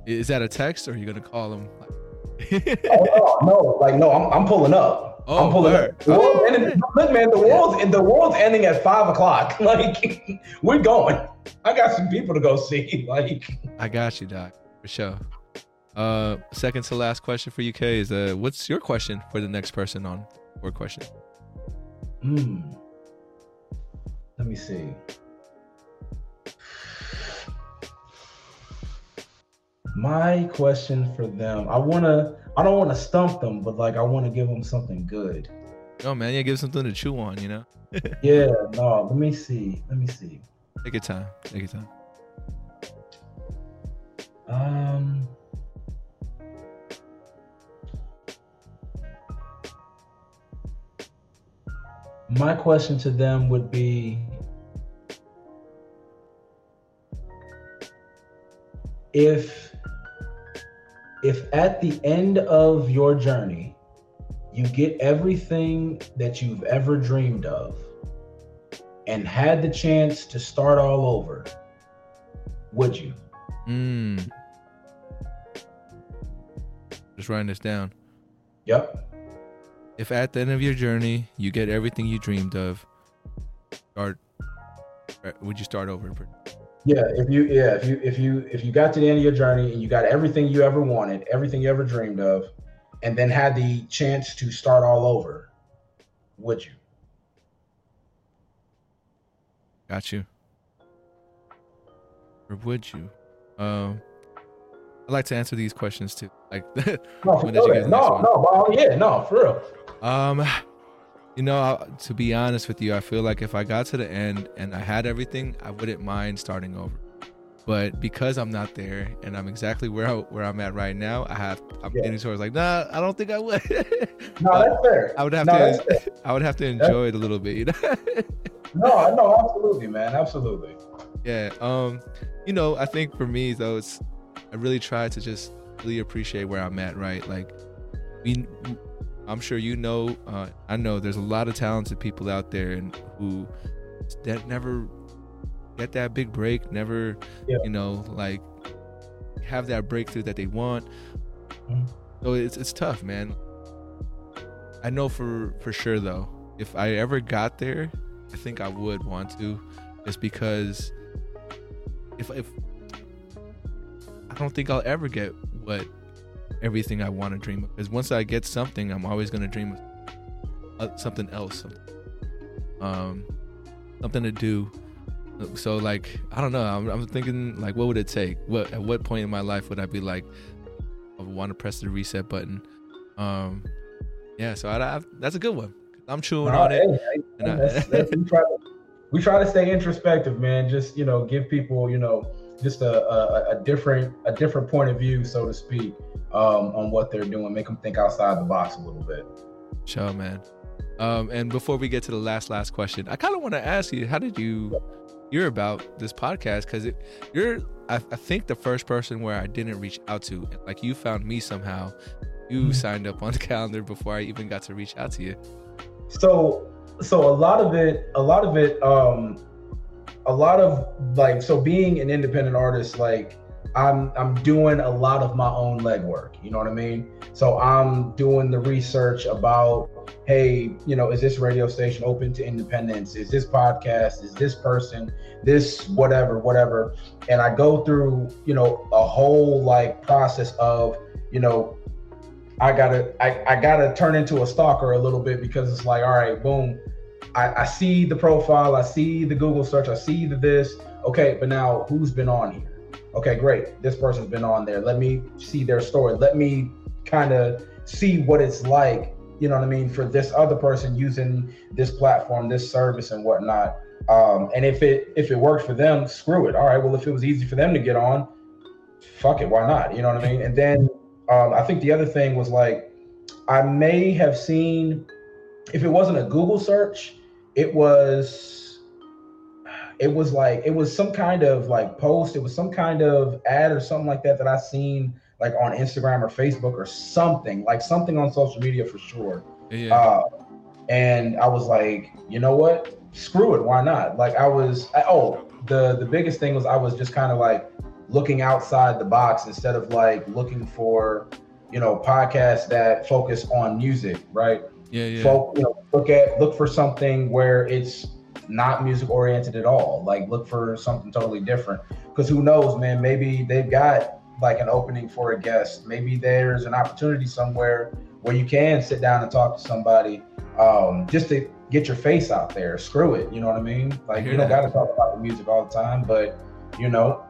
Is that a text or are you going to call them? oh, no, no, like no, I'm, I'm pulling up. Oh, I'm pulling word. up. The world's oh. ending, look, man, the world's the world's ending at five o'clock. Like we're going. I got some people to go see. Like I got you, Doc, for sure. Uh, second to last question for UK is uh, what's your question for the next person on word question? hmm. Let me see. My question for them, I wanna, I don't want to stump them, but like I want to give them something good. No, man, you give something to chew on. You know, Yeah, no, let me see. Let me see. take your time. Take your time. Um. My question to them would be if if at the end of your journey you get everything that you've ever dreamed of and had the chance to start all over would you Mm. Just writing this down. yep If at the end of your journey you get everything you dreamed of, start. Would you start over? Yeah, if you yeah, if you if you if you got to the end of your journey and you got everything you ever wanted, everything you ever dreamed of, and then had the chance to start all over, would you? Got you. Or would you? Um, I like to answer these questions too. Like, no, for no, no, no, yeah, no, for real. Um, you know, to be honest with you, I feel like if I got to the end and I had everything, I wouldn't mind starting over. But because I'm not there and I'm exactly where I, where I'm at right now, I have I'm yeah. getting towards like, nah, I don't think I would. no, that's fair. I would have no, to I would have to enjoy that's... it a little bit, you know. no, no, absolutely, man, absolutely. Yeah. Um, you know, I think for me though, it's I really try to just really appreciate where I'm at, right? Like we I'm sure you know uh, I know there's a lot of talented people out there and who that never get that big break, never yeah. you know, like have that breakthrough that they want. Mm-hmm. So it's it's tough, man. I know for for sure though, if I ever got there, I think I would want to just because if if I don't think I'll ever get what everything I want to dream of. Because once I get something, I'm always going to dream of uh, something else, um, something to do. So like I don't know. I'm, I'm, thinking like, what would it take? What at what point in my life would I be like, I want to press the reset button? Um, yeah. So I, I, that's a good one. I'm chewing on it. Hey, I, we, try to, we try to stay introspective, man. Just you know, give people you know just a, a, a, different a different point of view, so to speak, um, on what they're doing. Make them think outside the box a little bit. Sure, man. Um, and before we get to the last last question, I kind of want to ask you, how did you hear about this podcast? Because you're, I, I, think, the first person where I didn't reach out to. Like you found me somehow. You mm-hmm. signed up on the calendar before I even got to reach out to you. So, so a lot of it, a lot of it, um, a lot of like so being an independent artist like i'm i'm doing a lot of my own legwork you know what i mean? So i'm doing the research about hey you know is this radio station open to independence? Is this podcast? Is this person? This whatever whatever. And i go through you know a whole like process of you know i gotta i, I gotta turn into a stalker a little bit because it's like all right boom I, I see the profile, I see the Google search, I see the this. Okay, but now who's been on here? Okay, great. This person's been on there. Let me see their story. Let me kind of see what it's like, you know what I mean, for this other person using this platform, this service and whatnot. Um, and if it if it worked for them, screw it. All right. Well, if it was easy for them to get on, fuck it. Why not? You know what I mean? And then um, I think the other thing was like I may have seen if it wasn't a Google search, it was it was like it was some kind of like post, it was some kind of ad or something like that that I seen like on Instagram or Facebook or something, like something on social media for sure. Yeah. Uh, and I was like, you know what? Screw it, why not? Like I was I, oh, the the biggest thing was I was just kind of like looking outside the box instead of like looking for you know podcasts that focus on music, right? Yeah, yeah. Folk, you know, look at look for something where it's not music oriented at all. Like look for something totally different. Because who knows, man? Maybe they've got like an opening for a guest. Maybe there's an opportunity somewhere where you can sit down and talk to somebody um, just to get your face out there. Screw it, you know what I mean? Like you don't got to talk about the music all the time, but you know,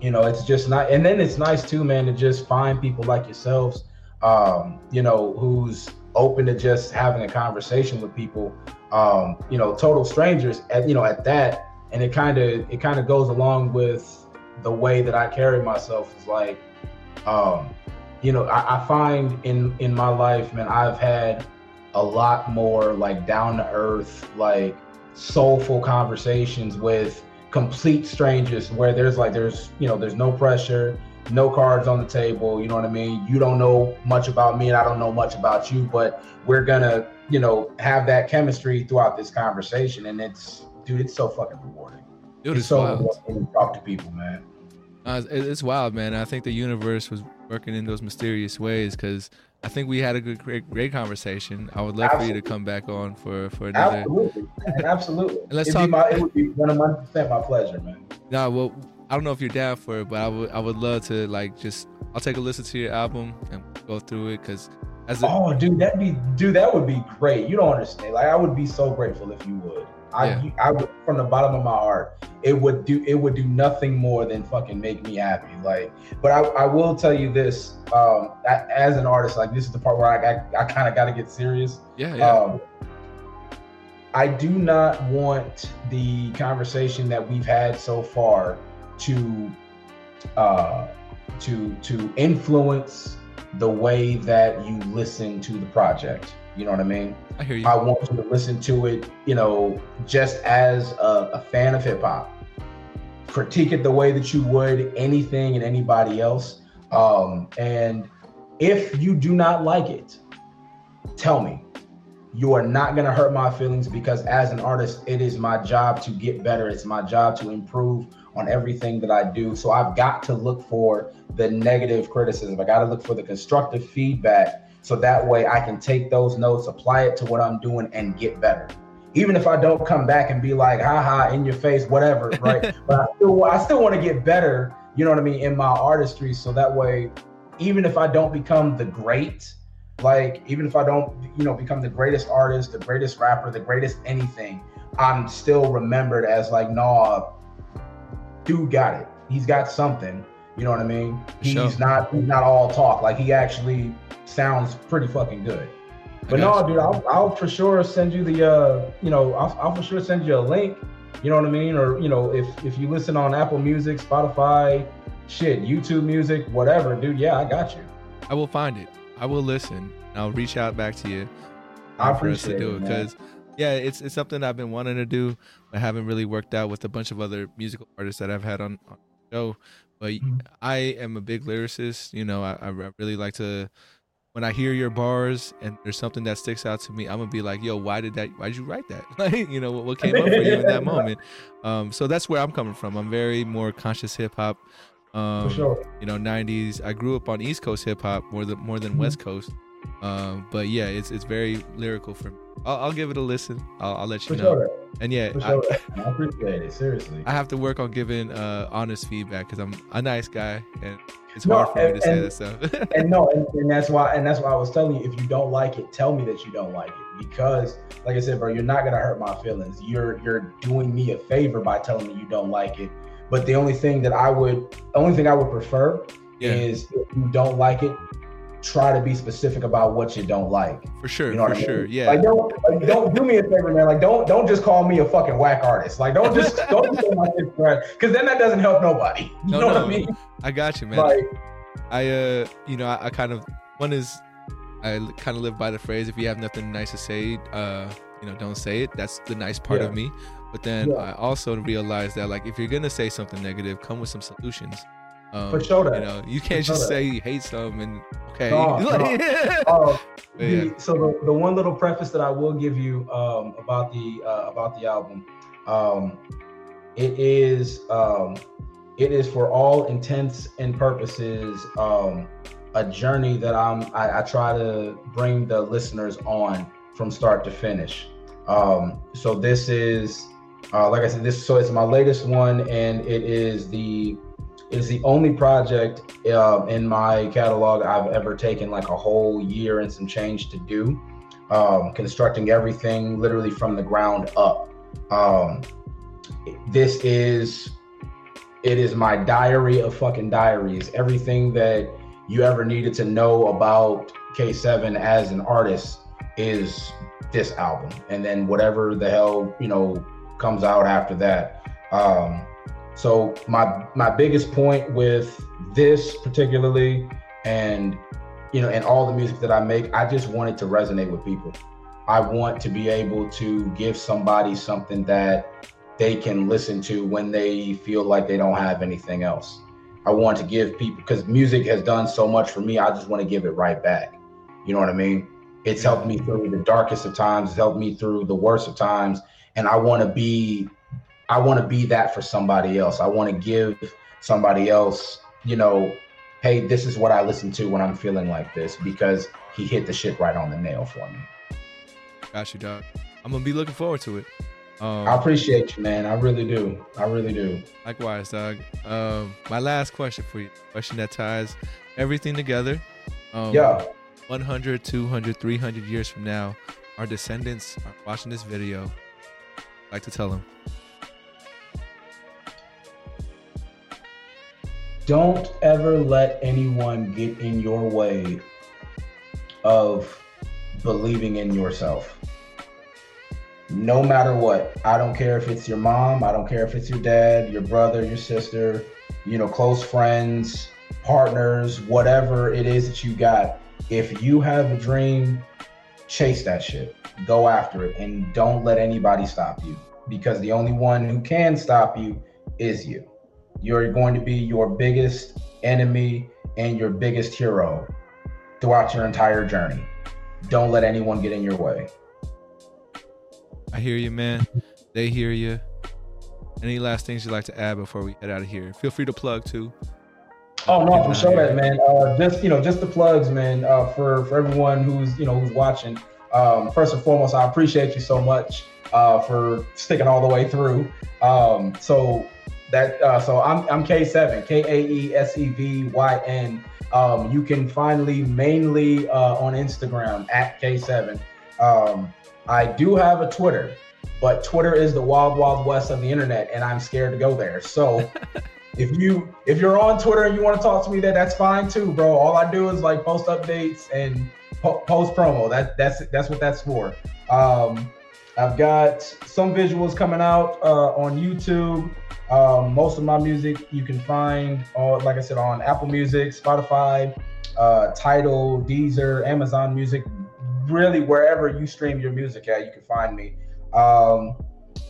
you know, it's just not. And then it's nice too, man, to just find people like yourselves, um, you know, who's open to just having a conversation with people, um, you know, total strangers at you know at that, and it kind of it kind of goes along with the way that I carry myself. Is like, um, you know, I, I find in in my life, man, I've had a lot more like down to earth, like soulful conversations with complete strangers where there's like there's you know there's no pressure no cards on the table. You know what I mean? You don't know much about me, and I don't know much about you, but we're gonna, you know, have that chemistry throughout this conversation. And it's, dude, it's so fucking rewarding. Dude, it's, it's so wild. rewarding to talk to people, man. Uh, it's wild, man. I think the universe was working in those mysterious ways because I think we had a good, great, great conversation. I would love absolutely. for you to come back on for for another. Absolutely, absolutely. let's It'd talk. My, it would be one hundred percent my pleasure, man. Nah, well, I don't know if you're down for it, but I would I would love to like just I'll take a listen to your album and go through it because as a, oh dude that'd be dude that would be great. You don't understand. Like I would be so grateful if you would. I, Yeah. I would, from the bottom of my heart, it would do, it would do nothing more than fucking make me happy. Like, but I, I will tell you this, um, a- as an artist, like this is the part where I, I, I kind of got to get serious. Yeah, yeah. Um, I do not want the conversation that we've had so far to uh, to to influence the way that you listen to the project. You know what I mean? I hear you. I want you to listen to it, you know, just as a, a fan of hip hop. Critique it the way that you would anything and anybody else. Um, and if you do not like it, tell me. You are not going to hurt my feelings because, as an artist, it is my job to get better. It's my job to improve on everything that I do. So I've got to look for the negative criticism. I got to look for the constructive feedback so that way I can take those notes, apply it to what I'm doing, and get better. Even if I don't come back and be like, haha, in your face, whatever, right? but I still, I still want to get better, you know what I mean, in my artistry. So that way, even if I don't become the great, like, even if I don't, you know, become the greatest artist, the greatest rapper, the greatest anything, I'm still remembered as like, nah, dude got it. He's got something. You know what I mean? He's Sure. not he's not all talk. Like he actually sounds pretty fucking good. But no, dude, I'll, I'll for sure send you the uh, you know, I'll, I'll for sure send you a link. You know what I mean? Or you know, if if you listen on Apple Music, Spotify, shit, YouTube Music, whatever, dude. Yeah, I got you. I will find it. I will listen. I'll reach out back to you. I for us to appreciate do it, it because yeah, it's it's something I've been wanting to do, but haven't really worked out with a bunch of other musical artists that I've had on, on the show. But Mhm. I am a big lyricist. You know, I, I really like to. When I hear your bars and there's something that sticks out to me, I'm gonna be like, "Yo, why did that? Why did you write that? Like, you know, what, what came up for you in that moment?" Um, so that's where I'm coming from. I'm very more conscious hip hop. Um, For sure. you know 90s i grew up on east coast hip-hop more than more than Mhm. west coast um but yeah it's it's very lyrical for me i'll, I'll give it a listen i'll, I'll let you For know sure. and yeah I. I appreciate it. Seriously. I have to work on giving uh honest feedback because i'm a nice guy and it's No, hard for me and- to say and- that stuff and no, and, and that's why, and that's why I was telling you, if you don't like it, tell me that you don't like it, because, like I said, bro, you're not gonna hurt my feelings. You're you're doing me a favor by telling me you don't like it. But the only thing that I would, the only thing I would prefer yeah is if you don't like it, try to be specific about what you don't like. for sure You know for I mean? sure yeah Like don't like, don't do me a favor, man. Like don't don't just call me a fucking whack artist. Like don't just don't say my because then that doesn't help nobody. You No, know what. I mean? i got you man Like I uh you know I, I kind of one is I kind of live by the phrase if you have nothing nice to say uh you know don't say it that's the nice part Yeah. of me but then Yeah. I also realize that like if you're gonna say something negative come with some solutions um, For sure you that. know you can't For just sure say you hate something and okay No, Like, But yeah. the, so the, the one little preface that I will give you um, about the uh, about the album, um, it is um, it is for all intents and purposes um, a journey that I'm I, I try to bring the listeners on from start to finish. Um, so this is uh, like I said, this so it's my latest one, and it is the is the only project uh, in my catalog I've ever taken like a whole year and some change to do, um, constructing everything literally from the ground up. Um, this is it is my diary of fucking diaries. Everything that you ever needed to know about Kaesevyn as an artist is this album, and then whatever the hell you know comes out after that. Um, so my my biggest point with this particularly, and you know, and all the music that I make, I just want it to resonate with people. I want to be able to give somebody something that they can listen to when they feel like they don't have anything else. I want to give people because music has done so much for me. I just want to give it right back. You know what I mean? It's helped me through the darkest of times. It's helped me through the worst of times, and I want to be I want to be that for somebody else. I want to give somebody else, you know, hey, this is what I listen to when I'm feeling like this because he hit the shit right on the nail for me. got you dog i'm gonna be looking forward to it um, I appreciate you, man. I really do. I really do. Likewise, dog. Um, my last question for you, question that ties everything together. Um, Yeah. 100, 200, 300 years from now, our descendants are watching this video. like to tell them? Don't ever let anyone get in your way of believing in yourself. No matter what. I don't care if it's your mom, I don't care if it's your dad, your brother, your sister, you know, close friends, partners, whatever it is that you got. If you have a dream, chase that shit. Go after it and don't let anybody stop you because the only one who can stop you is you. You're going to be your biggest enemy and your biggest hero throughout your entire journey. Don't let anyone get in your way. I hear you, man. They hear you. Any last things you'd like to add before we head out of here? Feel free to plug too. Oh no, for sure, that man. Uh, just you know, just the plugs, man. Uh, for for everyone who's you know who's watching. Um, first and foremost, I appreciate you so much uh, for sticking all the way through. Um, so that uh, so I'm I'm Kaesevyn K A E S E V Y N. Um, you can find me mainly uh, on Instagram at Kaesevyn. Um, I do have a Twitter, but Twitter is the wild wild west of the internet, and I'm scared to go there. So. if you if you're on Twitter and you want to talk to me there, that's fine too, bro. All I do is like post updates and po- post promo. That that's that's what that's for. Um, I've got some visuals coming out uh, on YouTube. Um, most of my music you can find, on, like I said, on Apple Music, Spotify, uh, Tidal, Deezer, Amazon Music. Really, wherever you stream your music at, you can find me. Um,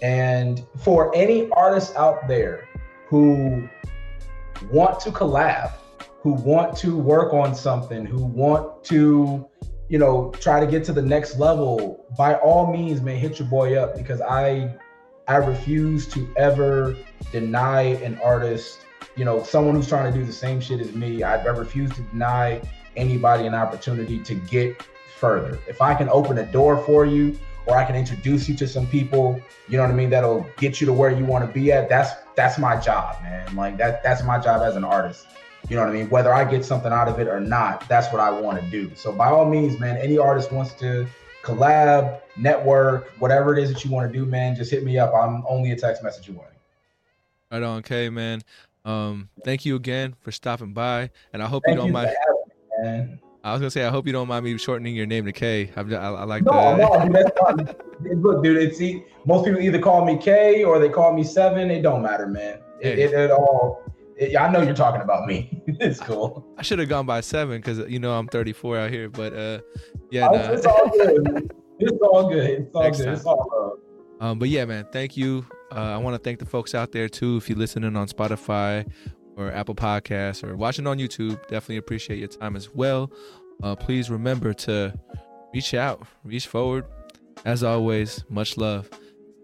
and for any artists out there who want to collab, who want to work on something, who want to, you know, try to get to the next level, by all means, man, hit your boy up because I I refuse to ever deny an artist, you know, someone who's trying to do the same shit as me. I, I refuse to deny anybody an opportunity to get further. If I can open a door for you or I can introduce you to some people, you know what I mean, that'll get you to where you want to be at. That's that's my job, man. Like that that's my job as an artist. You know what I mean? Whether I get something out of it or not, that's what I want to do. So by all means, man, any artist wants to collab, network, whatever it is that you want to do, man, just hit me up. I'm only a text message away. Right on, K, man. Um, thank you again for stopping by, and I hope thank you don't you mind. Me, I was gonna say, I hope you don't mind me shortening your name to K. I, I, I like no, that. No, dude, that's fine. Look, dude, it's most people either call me K or they call me Seven. It don't matter, man. It, it, it all. It, I know you're talking about me. it's cool. I, I should have gone by seven because you know I'm 34 out here, but uh, yeah, nah. it's all good. it's all good. It's all Next good. Time. It's all love. Um, but yeah, man, thank you. Uh, I want to thank the folks out there too. If you're listening on Spotify or Apple Podcasts or watching on YouTube, definitely appreciate your time as well. Uh, please remember to reach out, reach forward. As always, much love.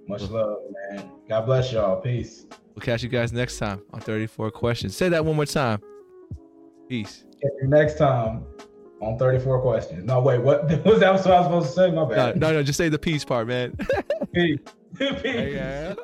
Much love, man. God bless y'all. Peace. We'll catch you guys next time on 34 Questions. Say that one more time. Peace. Next time on 34 Questions. No, wait, what was that what I was supposed to say? My bad. No, no, no just say the peace part, man. peace. peace. Yeah.